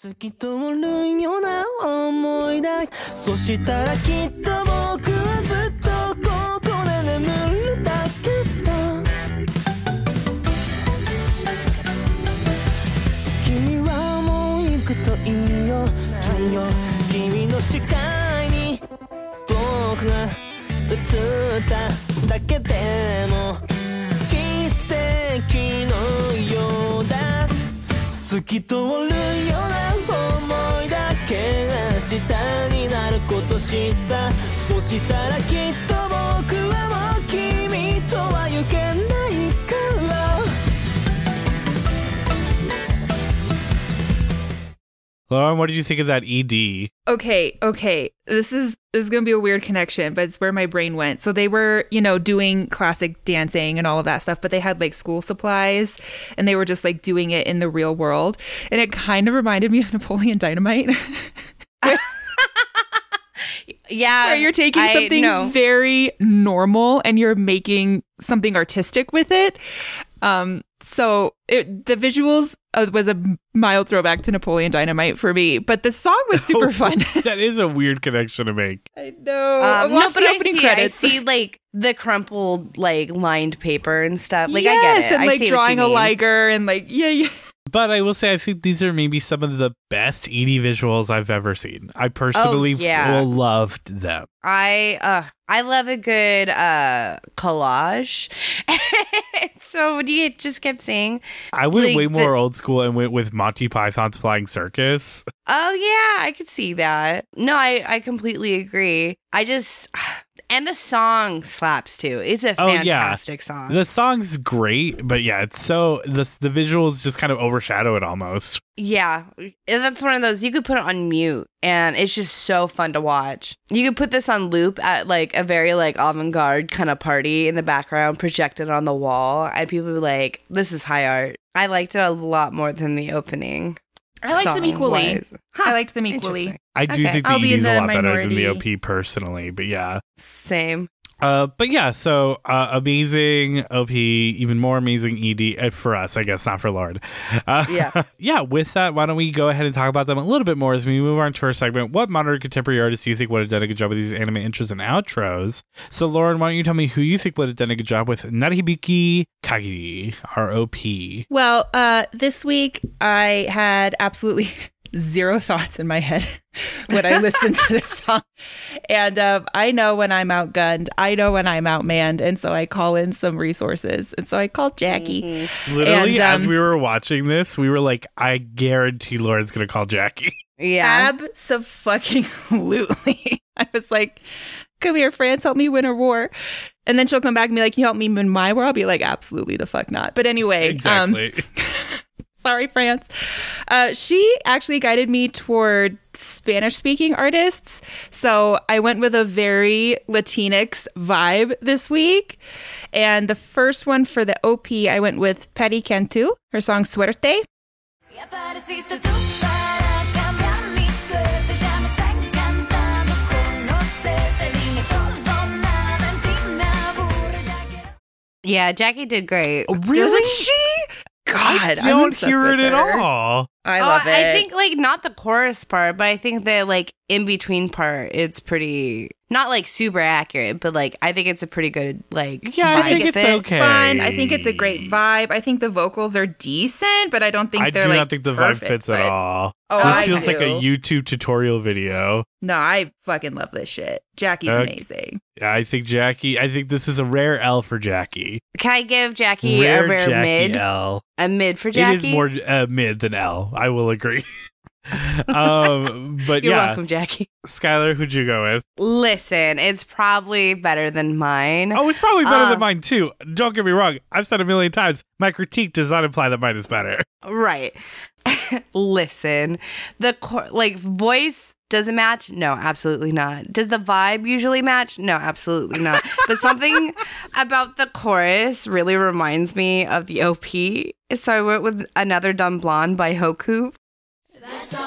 透き通るような思いだそしたらきっと僕はずっとここで眠るだけさ。君はもう行くといいよいいよ君の視界に僕が映っただけでも奇跡のようだ。透き通るような したらきっと僕はもう君とは行けないから Lauren, what did you think of that E ED? Okay, okay. This is this is gonna be a weird connection, but it's where my brain went. So they were, you know, doing classic dancing and all of that stuff, but they had like school supplies and they were just like doing it in the real world. And it kind of reminded me of Napoleon Dynamite. Yeah, where you're taking I something know. very normal and you're making something artistic with it. Um, so it, the visuals uh, was a mild throwback to Napoleon Dynamite for me, but the song was super fun. that is a weird connection to make. I know. I Um, no, watched but the I opening see, credits. I see like the crumpled, like lined paper and stuff. Like yes, I get it. and I like see drawing what a you mean. liger and like yeah, yeah. But I will say, I think these are maybe some of the best ED visuals I've ever seen. I personally Oh, yeah. loved them. I uh I love a good uh collage. so what do you just kept saying? I went Like way the- more old school and went with Monty Python's Flying Circus. Oh yeah, I could see that. No, I I completely agree. I just And the song slaps too. It's a Oh, yeah. fantastic song. The song's great, but yeah, it's so the the visuals just kind of overshadow it almost. Yeah, and that's one of those you could put it on mute, and it's just so fun to watch. You could put this on loop at like a very like avant-garde kind of party in the background, projected on the wall, and people would be like, "This is high art." I liked it a lot more than the opening. I liked them equally. song-wise. I liked them equally. I do Okay. think the I'll be ED in is a lot better than the. OP personally, but yeah. Same. Uh, but yeah, so uh, amazing OP, even more amazing ED uh, for us, I guess, not for Lord. Uh, Yeah. yeah. With that, why don't we go ahead and talk about them a little bit more as we move on to our segment? What modern contemporary artists do you think would have done a good job with these anime intros and outros? So, Lauren, why don't you tell me who you think would have done a good job with Narihibiku Kagiri, ROP? Well, uh, this week I had absolutely zero thoughts in my head when I listen to this song. And um, I know when I'm outgunned, I know when I'm outmanned. And so I call in some resources. And so I called Jackie. Literally, And, as um, we were watching this, we were like, I guarantee Lauren's going to call Jackie. Yeah. Absolutely. I was like, come here, France, help me win a war. And then she'll come back and be like, you help me win my war? I'll be like, absolutely the fuck not. But anyway, um, Exactly. Sorry, France. Uh, she actually guided me toward Spanish speaking artists. So I went with a very Latinx vibe this week. And the first one for the OP, I went with Paty Cantú, her song Suerte. Y apareciste tú para cambiar mi suerte. Ya me está encantando conocerte. Dime todo, nada en ti me aburre. Ya quiero Yeah, Jackie did great. Doesn't she? God, I don't hear it at all. I Oh, love it. I think like not the chorus part, but I think the like in between part, it's pretty not like super accurate, but like I think it's a pretty good like. Yeah, I think it's it. okay. fun. I think it's a great vibe. I think the vocals are decent, but I don't think I they're like I do like not think the perfect, vibe fits at all. Oh, this I feels like a. YouTube tutorial video. No, I fucking love this shit. Jackie's Okay. amazing. Yeah, I think Jackie. I think this is a rare L for Jackie. Can I give Jackie rare a rare Jackie mid? L. A mid for Jackie. It is more uh, mid than L. I will agree. um, but You're yeah, welcome, Jackie. Skylar, who'd you go with? Listen, it's probably better than mine. Oh, it's probably better Uh, than mine too. Don't get me wrong. I've said a million times. My critique does not imply that mine is better. Right. Listen, the cor- like voice does it match? No, absolutely not. Does the vibe usually match? No, absolutely not. but something about the chorus really reminds me of the OP. So I went with another dumb blonde by Hoku. I think.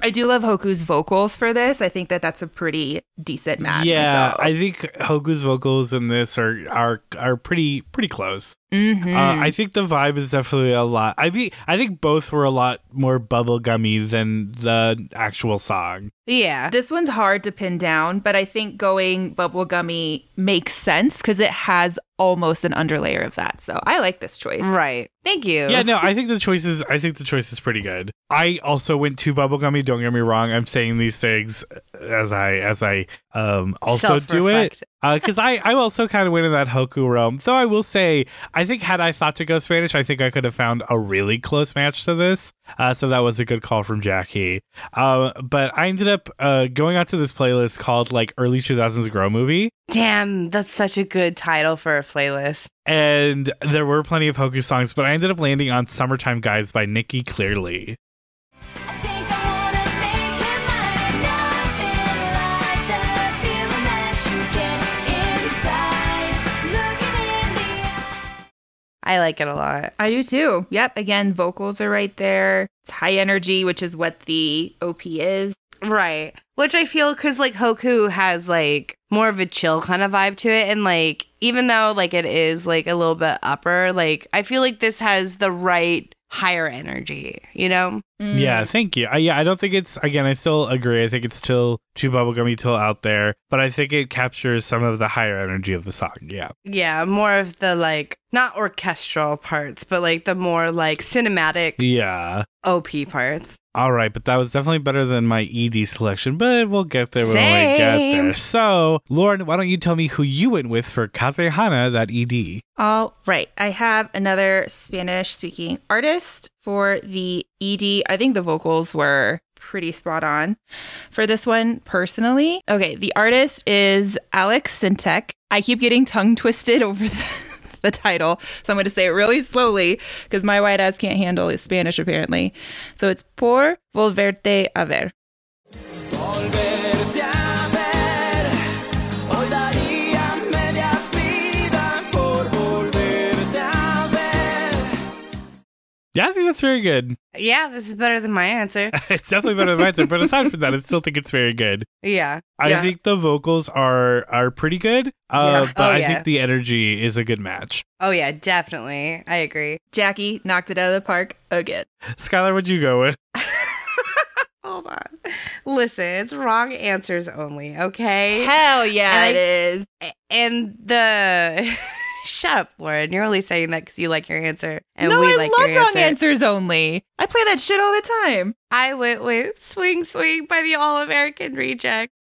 I do love Hoku's vocals for this. I think that that's a pretty decent match. yeah, myself. I think Hoku's vocals in this are are are pretty pretty close. Mhm. Uh, I think the vibe is definitely a lot. I be I think both were a lot more bubblegummy than the actual song. Yeah. This one's hard to pin down, but I think going bubblegummy makes sense because it has almost an underlayer of that. So I like this choice. Right. Thank you. Yeah, no, I think the choice is I think the choice is pretty good. I also went to bubblegummy. Don't get me wrong. I'm saying these things as I as I um also do it Self-reflect. because I I also kind of went in that Hoku realm. Though I will say I think had I thought to go Spanish, I think I could have found a really close match to this. Uh, so that was a good call from Jackie. Uh, but I ended up uh, going out to this playlist called like early 2000s Grow Movie. Damn, that's such a good title for a playlist. And there were plenty of Hoku songs, but I ended up landing on Summertime Guys by Nikki Cleary. I think I wanna make him mine. Nothing like the feeling that you get inside. Looking in the eye. I like it a lot. I do too. Yep. Again, vocals are right there. It's high energy, which is what the OP is. Right. Which I feel because like Hoku has like more of a chill kind of vibe to it. And like, even though like it is like a little bit upper, like I feel like this has the right higher energy, you know? Mm. Yeah, thank you. I, yeah, I don't think it's again. I still agree. I think it's still too bubblegummy, till out there, but I think it captures some of the higher energy of the song. Yeah, Yeah, more of the like not orchestral parts, but like the more like cinematic yeah. OP parts. All right, but that was definitely better than my ED selection. But we'll get there when we get there. So, Lauren, why don't you tell me who you went with for Kazehana that ED? All right. I have another Spanish speaking artist for the ED. I think the vocals were pretty spot on for this one personally. Okay. The artist is Alex Syntek. I keep getting tongue twisted over the, the title. So I'm going to say it really slowly because my white ass can't handle Spanish apparently. So it's Por Volverte a Ver. Yeah, I think that's very good. Yeah, this is better than my answer. it's definitely better than my answer, But aside from that, I still think it's very good. Yeah. I yeah. think the vocals are are pretty good, uh, Yeah. but Oh, I yeah. think the energy is a good match. Oh yeah, definitely. I agree. Jackie knocked it out of the park again. Skylar, what'd you go with? Hold on. Listen, it's wrong answers only, okay? Hell yeah, And I- it is. And the Shut up, Lauren. You're only saying that because you like your answer, and no, we I like love your wrong answer. answers only. I play that shit all the time. I went with "Swing Swing" by the All American Reject.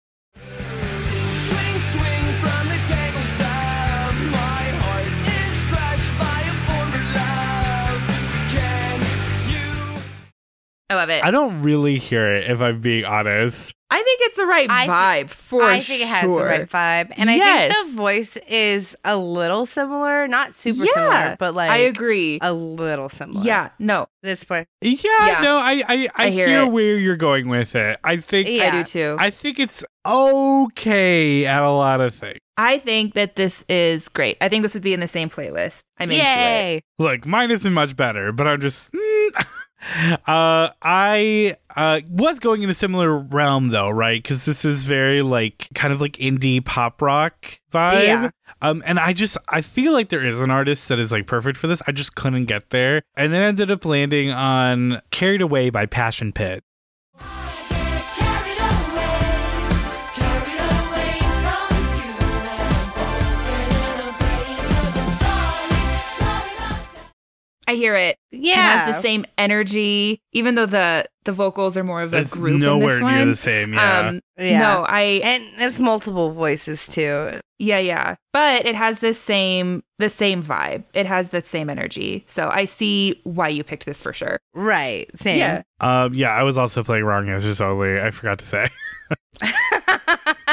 I love it. I don't really hear it if I'm being honest. I think it's the right I thi- vibe for sure. I think it has the right vibe, and I think the voice is a little similar, not super Yeah, similar, but like I agree. a little similar. yeah, no, this part. Yeah, Yeah. no, I I, I, I hear hear, where you're going with it. I think Yeah. I do too. I think it's okay at a lot of things. I think that this is great. I think this would be in the same playlist. I'm into it. Look, mine isn't much better, but I'm just. mm. uh, I uh was going in a similar realm though, right? Because this is very like kind of like indie pop rock vibe. Yeah. Um, and I just I feel like there is an artist that is like perfect for this. I just couldn't get there, and then ended up landing on "Carried Away" by Passion Pit. Hear it. Yeah, It Yeah, has the same energy, even though the the vocals are more of a It's group. nowhere in this near one. the same. Yeah. Um, Yeah. No, I and it's multiple voices too. yeah yeah, but it has the same the same vibe. It has the same energy. So I see why you picked this for sure. Right, same. Yeah. um, yeah, I was also playing wrong answers only. I forgot to say.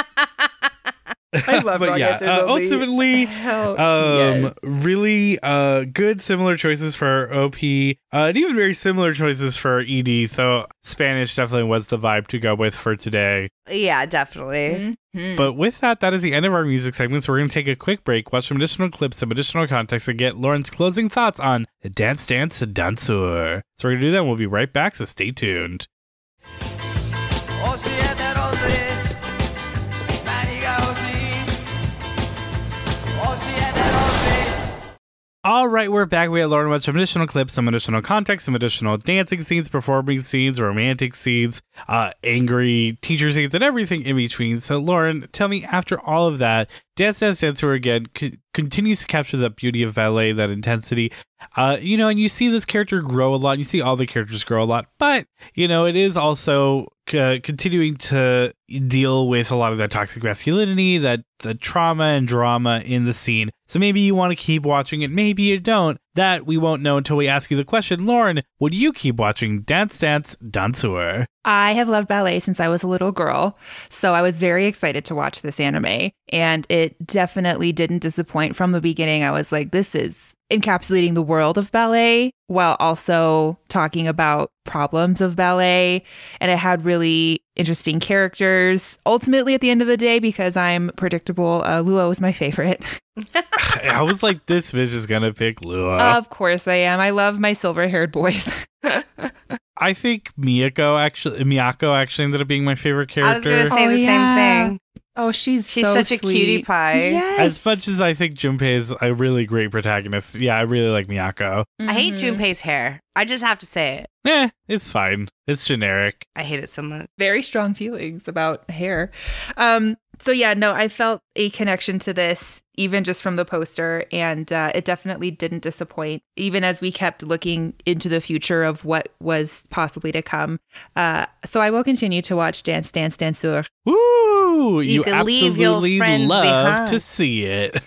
I love but wrong yeah, answers uh, ultimately, Hell um, yes. really uh, good similar choices for OP, uh, and even very similar choices for ED. So Spanish definitely was the vibe to go with for today. yeah, definitely. Mhm. But with that, that is the end of our music segment. So we're going to take a quick break, watch some additional clips, some additional context, and get Lauren's closing thoughts on Dance Dance Danseur. So we're going to do that. and We'll be right back. So stay tuned. All right, we're back. We had Lauren watch some additional clips, some additional context, some additional dancing scenes, performing scenes, romantic scenes, uh, angry teacher scenes, and everything in between. So, Lauren, tell me, after all of that, Dance Dance Danseur again c- continues to capture that beauty of ballet, that intensity. Uh, you know, and you see this character grow a lot. You see all the characters grow a lot, but you know, it is also uh, continuing to deal with a lot of that toxic masculinity, that the trauma and drama in the scene. So maybe you want to keep watching it, maybe you don't. That we won't know until we ask you the question. Lauren, would you keep watching Dance Dance Danseur? I have loved ballet since I was a little girl, so I was very excited to watch this anime, and it definitely didn't disappoint from the beginning. I was like, this is encapsulating the world of ballet while also talking about problems of ballet, and it had really interesting characters. Ultimately, at the end of the day, because I'm predictable, uh, Luo was my favorite. I was like, this bitch is gonna pick Lua. of course, I am. I love my silver-haired boys. I think Miyako actually Miyako actually ended up being my favorite character. I was character. gonna say Oh, the yeah. same thing. Oh, she's She's so such a cutie pie. Yes. As much as I think Junpei is a really great protagonist, yeah, I really like Miyako. I hate Mhm. Junpei's hair. I just have to say it. Eh, it's fine. It's generic. I hate it so much. very strong feelings about hair. Um, so yeah, no, I felt a connection to this even just from the poster, and uh, it definitely didn't disappoint. Even as we kept looking into the future of what was possibly to come. Uh, so I will continue to watch Dance Dance Danseur. Woo! You, You can leave your absolutely love behind. to see it.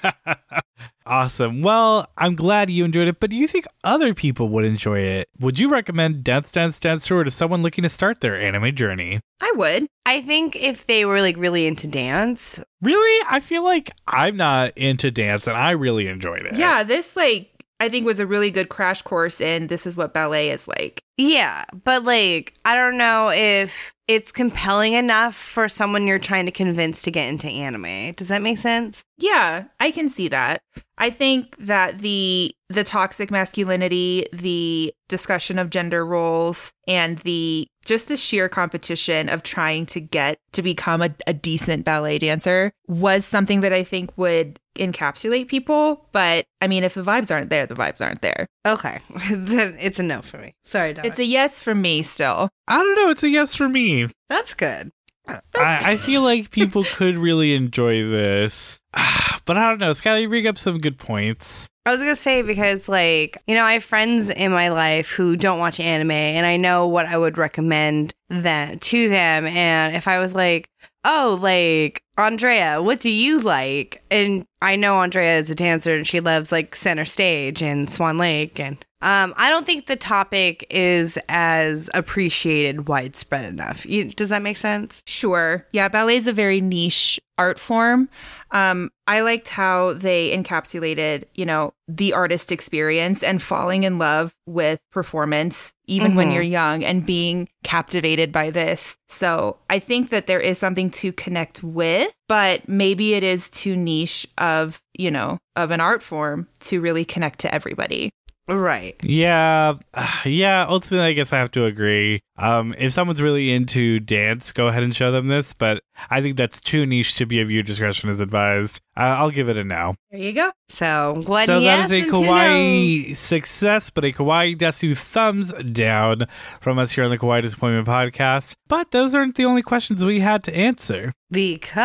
awesome. Well, I'm glad you enjoyed it, but do you think other people would enjoy it? Would you recommend Dance Dance Danseur to someone looking to start their anime journey? I would. I think if they were like really into dance, Really? I feel like I'm not into dance and I really enjoyed it. Yeah, this like I think was a really good crash course in this is what ballet is like. yeah, but like I don't know if it's compelling enough for someone you're trying to convince to get into anime. Does that make sense? Yeah, I can see that. I think that the the toxic masculinity, the discussion of gender roles, and the just the sheer competition of trying to get to become a, a decent ballet dancer was something that I think would encapsulate people. But I mean, if the vibes aren't there, the vibes aren't there. Okay, then it's a no for me. Sorry, Donna. It's a yes for me still. I don't know. It's a yes for me. That's good. I, I feel like people could really enjoy this. Ah, But I don't know. Skylar, you bring up some good points. I was gonna say because like you know I have friends in my life who don't watch anime and I know what I would recommend them to them and if I was like oh like Andrea what do you like and I know Andrea is a dancer and she loves like center stage and Swan Lake and um I don't think the topic is as appreciated widespread enough you, does that make sense Sure. Yeah, ballet is a very niche art form. Um, I liked how they encapsulated, you know, the artist experience and falling in love with performance, even when Mhm. you're young, and being captivated by this. So I think that there is something to connect with, but maybe it is too niche of, you know, of an art form to really connect to everybody. Right Yeah, yeah. Ultimately, I guess I have to agree. Um, if someone's really into dance, go ahead and show them this. But I think that's too niche to be of your discretion is advised. Uh, I'll give it a no. There you go. so one so yes that is a two no. kawaii success, but a kawaii desu thumbs down from us here on the Kawaii Desuppointment podcast. But those aren't the only questions we had to answer. Because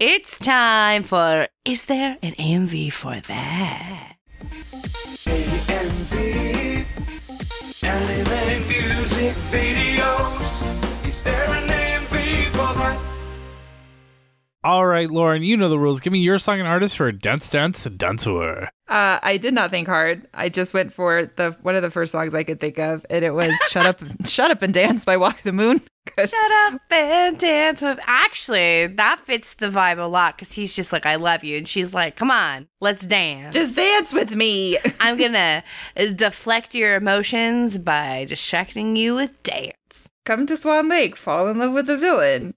it's time for Is there an AMV for that? AMV Anime music videos Is there an AMV for that? All right, Lauren, you know the rules. Give me your song and artist for a Dance Dance Danseur. Uh, I did not think hard. I just went for the one of the first songs I could think of, and it was "Shut Up, Shut Up and Dance" by Walk the Moon. Shut up and dance with. Actually, that fits the vibe a lot because he's just like, I love you. And she's like, come on, let's dance. just dance with me. I'm going to deflect your emotions by distracting you with dance. Come to Swan Lake, fall in love with the villain.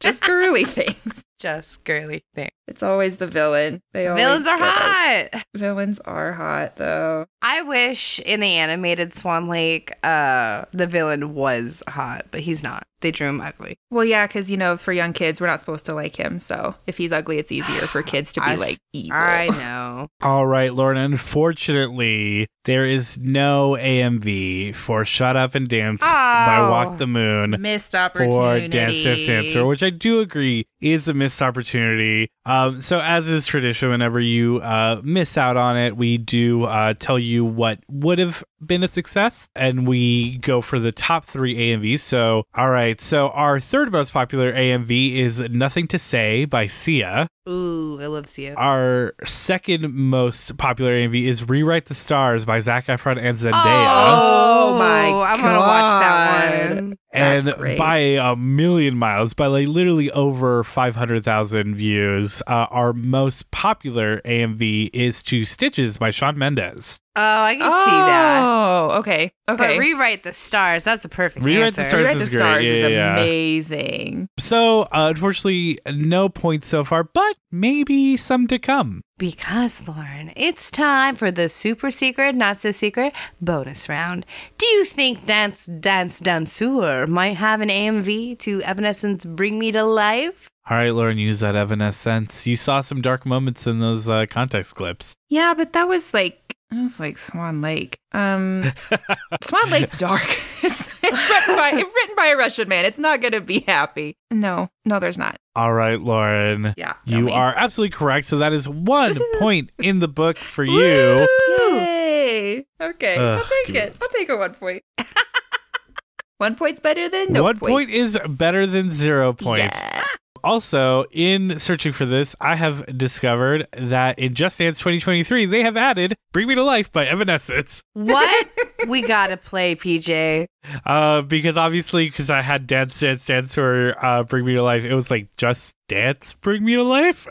just girly things. Just girly thing. It's always the villain. They always Villains are us. hot. Villains are hot, though. I wish in the animated Swan Lake, uh, the villain was hot, but he's not. They drew him ugly. Well, yeah, because you know, for young kids, we're not supposed to like him. So if he's ugly, it's easier for kids to be I s- like evil. I know. All right, Lauren. Unfortunately, there is no AMV for "Shut Up and Dance" by Oh. Walk the Moon. Missed opportunity for opportunity. Dance Dance Danseur, which I do agree is a missed opportunity. Um, so, as is tradition, whenever you uh, miss out on it, we do uh, tell you what would have been a success, and we go for the top three AMVs. So, all right. So, our third most popular AMV is "Nothing to Say" by Sia. Ooh, I love Sia. Our second most popular AMV is "Rewrite the Stars" by Zac Efron and Zendaya. Oh, my I want to watch that God. one. and great. by a million miles, by like literally over 500,000 views, uh, our most popular AMV is Two Stitches by Shawn Mendes. Oh, I can see that. Oh, okay. Okay. But rewrite the stars. That's the perfect Rewrite the answer. Stars Rewrite the is great. Stars Yeah, is yeah, yeah. amazing. So, uh, unfortunately, no points so far, but maybe some to come. Because, Lauren, it's time for the super secret, not so secret bonus round. Do you think Dance Dance Danseur might have an AMV to Evanescence Bring Me to Life? All right, Lauren, use that evanescence. You saw some dark moments in those uh, context clips. Yeah, but that was like it was like Swan Lake. Um, Swan Lake's dark. It's, it's written by it's written by a Russian man. It's not gonna be happy. No, no, there's not. All right, Lauren. Yeah, You me. are absolutely correct. So that is one point in the book for you. Yay! Okay, I'll take it. good. I'll take a one point. one point's better than no one point is better than zero points. Yeah. Also, in searching for this, I have discovered that in Just Dance 2023, they have added Bring Me to Life by Evanescence. What? we gotta play, PJ. Uh, because obviously, because I had Dance, Dance, Dance, or uh, Bring Me to Life, it was like Just Dance, Bring Me to Life.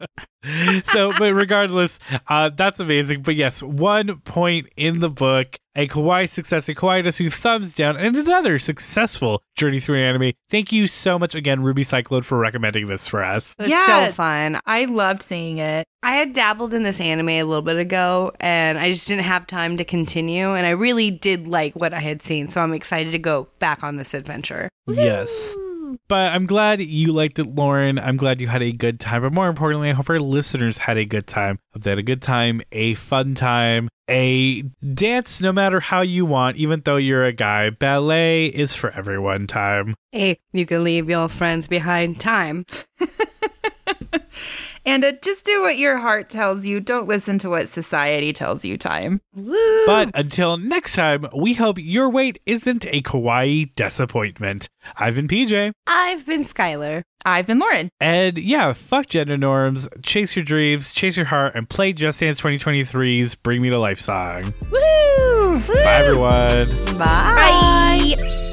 so, but regardless, uh, that's amazing. But yes, one point in the book, a kawaii success, a kawaii Desu thumbs down, and another successful journey through an anime. Thank you so much again, Ruby Cyclone, for recommending this for us. It was Yeah. so fun. I loved seeing it. I had dabbled in this anime a little bit ago and I just didn't have time to continue. And I really did like what I had seen. So I'm excited to go back on this adventure. Yes. But I'm glad you liked it, Lauren. I'm glad you had a good time. But more importantly, I hope our listeners had a good time. Hope they had a good time, a fun time, a dance no matter how you want, even though you're a guy. Ballet is for everyone time. Hey, you can leave your friends behind time. And uh, just do what your heart tells you. Don't listen to what society tells you. Time. Woo! But until next time, we hope your wait isn't a kawaii desuppointment. I've been PJ. I've been Skylar. I've been Lauren. And yeah, fuck gender norms, chase your dreams, chase your heart, and play Just Dance 2023's Bring Me to Life song. Woo! Bye, everyone. Bye. Bye.